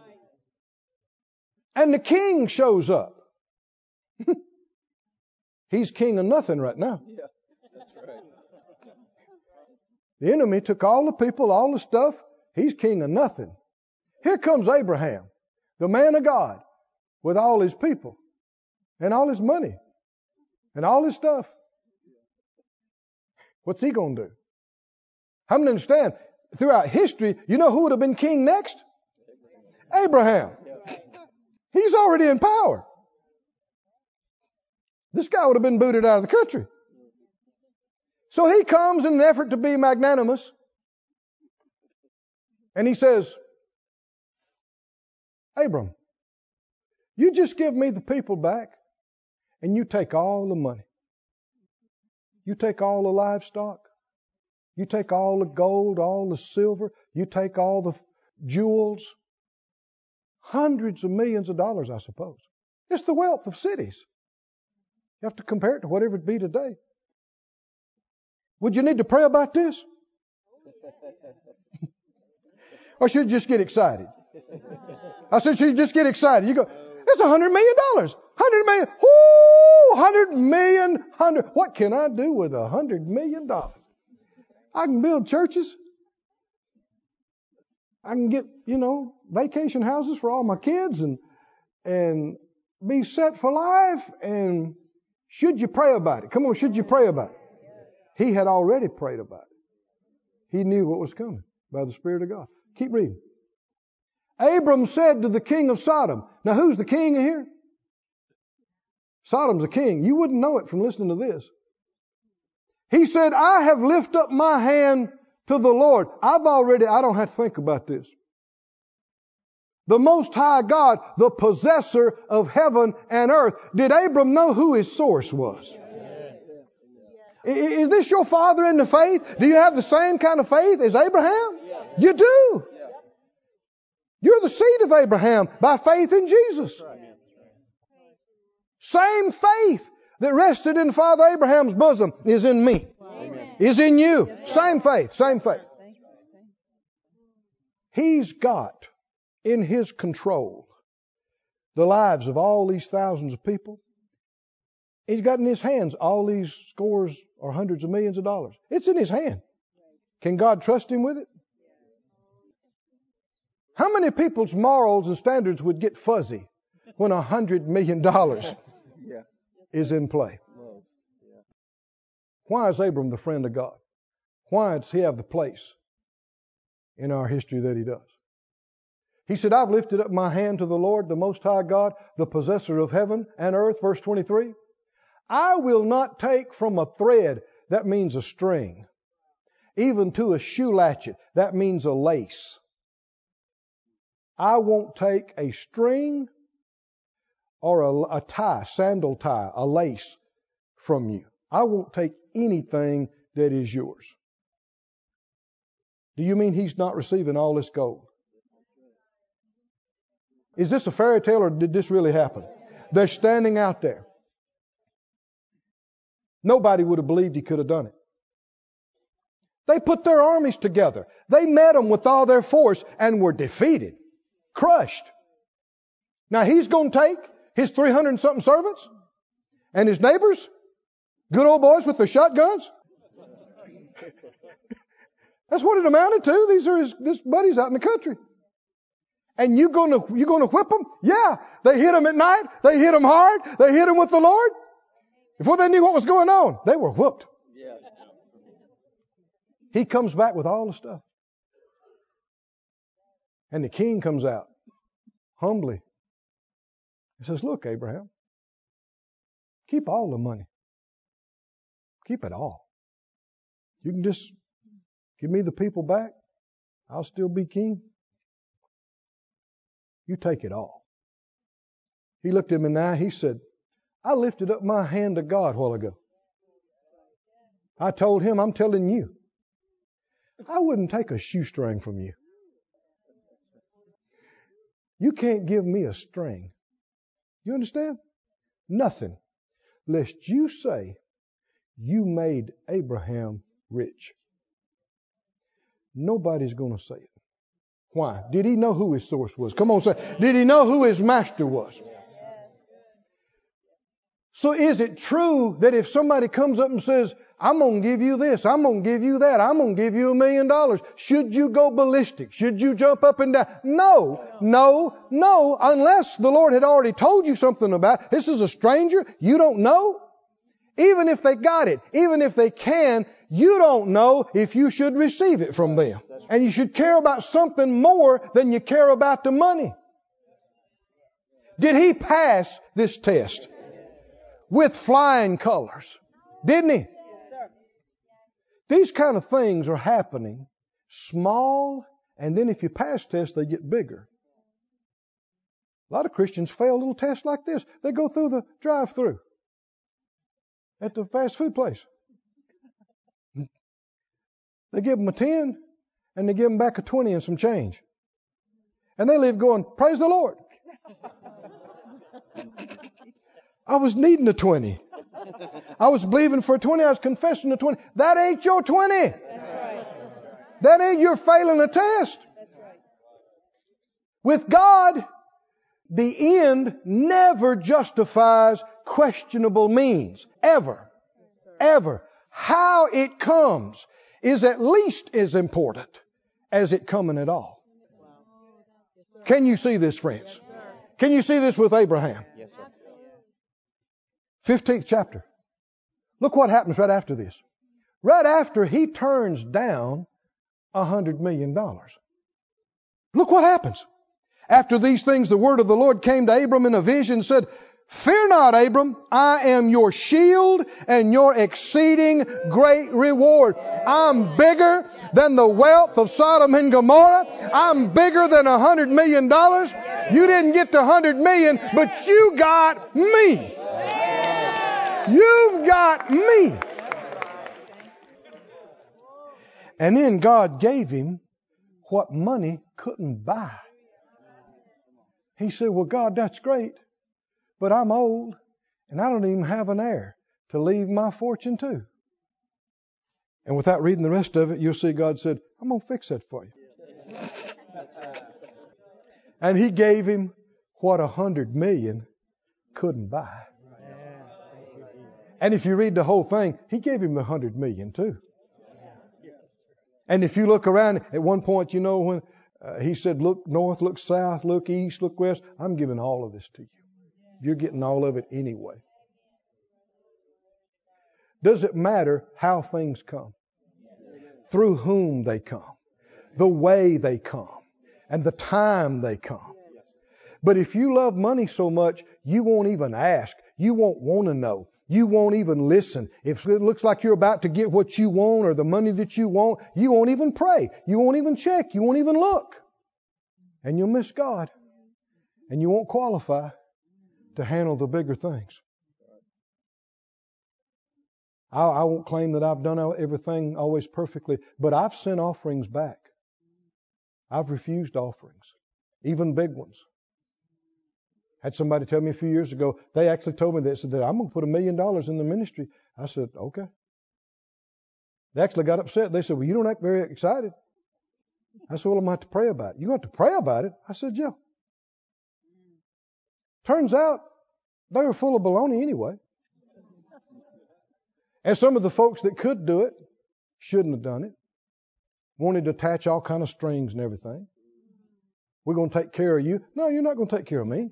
Speaker 1: And the king shows up. He's king of nothing right now.
Speaker 2: Yeah. That's right.
Speaker 1: The enemy took all the people, all the stuff. He's king of nothing. Here comes Abraham, the man of God, with all his people and all his money and all his stuff. What's he going to do? How many understand? Throughout history, you know who would have been king next? Abraham. He's already in power. This guy would have been booted out of the country. So he comes in an effort to be magnanimous. And he says, Abram, you just give me the people back and you take all the money. You take all the livestock. You take all the gold, all the silver. You take all the jewels. Hundreds of millions of dollars, I suppose. It's the wealth of cities. You have to compare it to whatever it be today. Would you need to pray about this? Or should you just get excited? I said, should you just get excited? You go, it's a hundred million dollars. Hundred million. Whoo! Hundred million. Hundred. What can I do with a hundred million dollars? I can build churches. I can get, you know, vacation houses for all my kids and and be set for life. And should you pray about it? Come on, should you pray about it? He had already prayed about it. He knew what was coming by the Spirit of God. Keep reading. Abram said to the king of Sodom. Now, who's the king here? Sodom's a king. You wouldn't know it from listening to this. He said, I have lifted up my hand to the Lord. I've already, I don't have to think about this. The Most High God, the possessor of heaven and earth. Did Abram know who his source was? Is this your father in the faith? Do you have the same kind of faith as Abraham? You do. You're the seed of Abraham by faith in Jesus. Same faith that rested in Father Abraham's bosom is in me, is in you. Same faith, same faith. He's got in his control the lives of all these thousands of people. He's got in his hands all these scores or hundreds of millions of dollars. It's in his hand. Can God trust him with it? How many people's morals and standards would get fuzzy when a hundred million dollars
Speaker 2: Yeah.
Speaker 1: is in play? Why is Abram the friend of God? Why does he have the place in our history that he does? He said, I've lifted up my hand to the Lord, the Most High God, the possessor of heaven and earth. Verse 23. I will not take from a thread, that means a string, even to a shoe latchet, that means a lace. I won't take a string or a, a tie, sandal tie, a lace from you. I won't take anything that is yours. Do you mean he's not receiving all this gold? Is this a fairy tale or did this really happen? They're standing out there. Nobody would have believed he could have done it. They put their armies together. They met them with all their force and were defeated, crushed. Now he's going to take his 300 and something servants and his neighbors, good old boys with their shotguns. That's what it amounted to. These are his, his buddies out in the country. And you gonna, you gonna whip them? Yeah. They hit them at night. They hit them hard. They hit them with the Lord. Before they knew what was going on, they were whooped. He comes back with all the stuff. And the king comes out humbly. He says, Look, Abraham, keep all the money. Keep it all. You can just give me the people back. I'll still be king. You take it all. He looked him in the eye. He said, I lifted up my hand to God a while ago. I told him, I'm telling you, I wouldn't take a shoestring from you. You can't give me a string. You understand? Nothing. Lest you say you made Abraham rich. Nobody's going to say it. Why? Did he know who his source was? Come on, say. Did he know who his master was? So is it true that if somebody comes up and says, I'm going to give you this, I'm going to give you that, I'm going to give you a million dollars, should you go ballistic? Should you jump up and down? No, no, no, unless the Lord had already told you something about it. This is a stranger, you don't know. Even if they got it, even if they can, you don't know if you should receive it from them. And you should care about something more than you care about the money. Did he pass this test? With flying colors. Didn't he?
Speaker 3: Yes.
Speaker 1: These kind of things are happening small, and then if you pass tests, they get bigger. A lot of Christians fail little tests like this. They go through the drive through at the fast food place. They give them a 10 and they give them back a 20 and some change. And they leave going, Praise the Lord. I was needing a 20. I was believing for a 20. I was confessing a 20. That ain't your 20.
Speaker 3: Right.
Speaker 1: That ain't your failing a test. With God, the end never justifies questionable means. Ever. Ever. How it comes is at least as important as it coming at all. Can you see this, friends? Can you see this with Abraham?
Speaker 2: Yes, sir.
Speaker 1: 15th chapter. Look what happens right after this. Right after he turns down a hundred million dollars. Look what happens. After these things, the word of the Lord came to Abram in a vision and said, Fear not, Abram, I am your shield and your exceeding great reward. I'm bigger than the wealth of Sodom and Gomorrah. I'm bigger than a hundred million dollars. You didn't get the hundred million, but you got me. You've got me. And then God gave him what money couldn't buy. He said, Well, God, that's great, but I'm old and I don't even have an heir to leave my fortune to. And without reading the rest of it, you'll see God said, I'm going to fix that for you. And he gave him what a hundred million couldn't buy. And if you read the whole thing, he gave him the hundred million too. And if you look around, at one point, you know, when uh, he said, Look north, look south, look east, look west, I'm giving all of this to you. You're getting all of it anyway. Does it matter how things come? Through whom they come, the way they come, and the time they come. But if you love money so much, you won't even ask. You won't want to know. You won't even listen. If it looks like you're about to get what you want or the money that you want, you won't even pray. You won't even check. You won't even look. And you'll miss God. And you won't qualify to handle the bigger things. I, I won't claim that I've done everything always perfectly, but I've sent offerings back. I've refused offerings, even big ones. Had somebody tell me a few years ago, they actually told me this, that I'm going to put a million dollars in the ministry. I said, okay. They actually got upset. They said, well, you don't act very excited. I said, well, I'm going to have to pray about it. You going to have to pray about it? I said, yeah. Turns out they were full of baloney anyway. And some of the folks that could do it shouldn't have done it. Wanted to attach all kind of strings and everything. We're going to take care of you. No, you're not going to take care of me.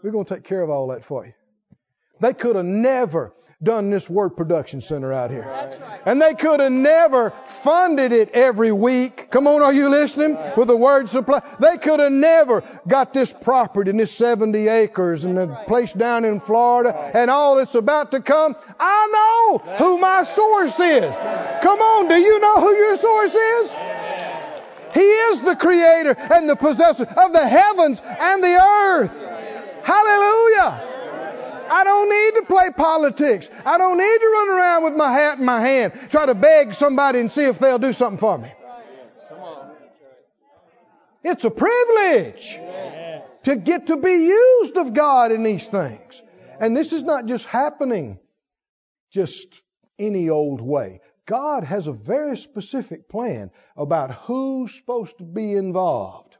Speaker 1: We're going to take care of all that for you. They could have never done this word production center out here. And they could have never funded it every week. Come on, are you listening? With the word supply. They could have never got this property and this 70 acres and the place down in Florida and all that's about to come. I know who my source is. Come on, do you know who your source is? He is the creator and the possessor of the heavens and the earth. Hallelujah. I don't need to play politics. I don't need to run around with my hat in my hand, try to beg somebody and see if they'll do something for me. It's a privilege to get to be used of God in these things. And this is not just happening just any old way. God has a very specific plan about who's supposed to be involved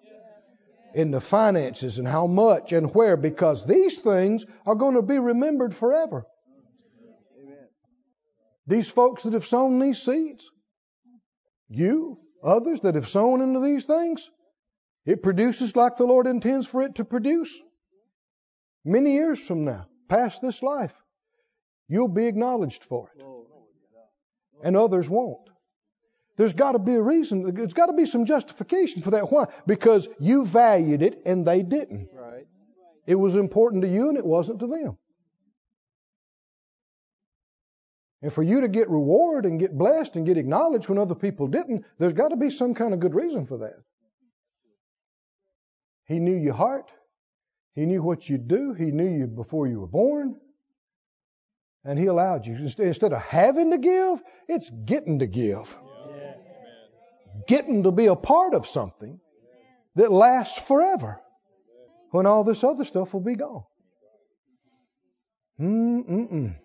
Speaker 1: in the finances and how much and where because these things are going to be remembered forever. These folks that have sown these seeds, you, others that have sown into these things, it produces like the Lord intends for it to produce. Many years from now, past this life, you'll be acknowledged for it. And others won't. There's got to be a reason. There's got to be some justification for that. Why? Because you valued it and they didn't.
Speaker 2: Right.
Speaker 1: It was important to you and it wasn't to them. And for you to get reward and get blessed and get acknowledged when other people didn't, there's got to be some kind of good reason for that. He knew your heart. He knew what you'd do. He knew you before you were born. And He allowed you. Instead of having to give, it's getting to give. Getting to be a part of something that lasts forever when all this other stuff will be gone. Mm-mm-mm.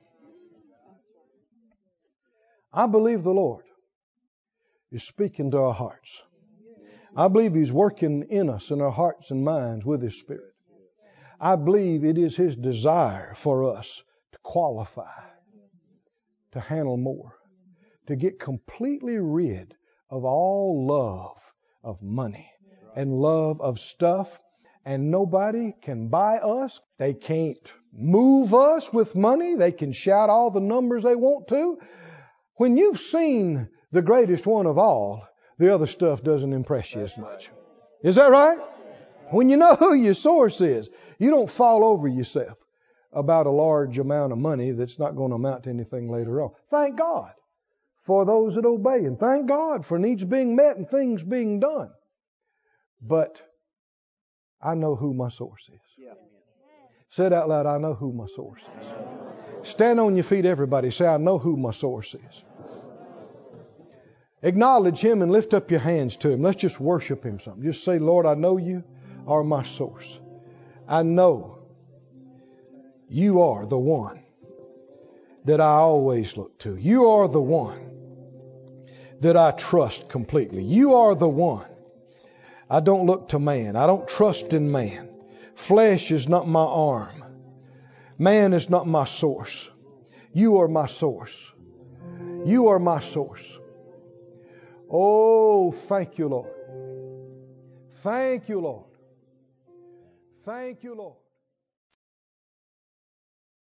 Speaker 1: I believe the Lord is speaking to our hearts. I believe He's working in us, in our hearts and minds, with His Spirit. I believe it is His desire for us qualify, to handle more, to get completely rid of all love of money and love of stuff. And nobody can buy us. They can't move us with money. They can shout all the numbers they want to. When you've seen the greatest one of all, the other stuff doesn't impress you as much. Is that right? When you know who your source is, you don't fall over yourself about a large amount of money that's not going to amount to anything later on. Thank God for those that obey, and thank God for needs being met and things being done. But I know who my source is.
Speaker 2: Yeah.
Speaker 1: Say it out loud I know who my source is. Stand on your feet, everybody. Say, I know who my source is. Acknowledge Him and lift up your hands to Him. Let's just worship Him some. Just say, Lord, I know you are my source. I know you are the one that I always look to. You are the one that I trust completely. You are the one. I don't look to man. I don't trust in man. Flesh is not my arm. Man is not my source. You are my source. You are my source. Oh, thank you, Lord. Thank you, Lord. Thank you, Lord.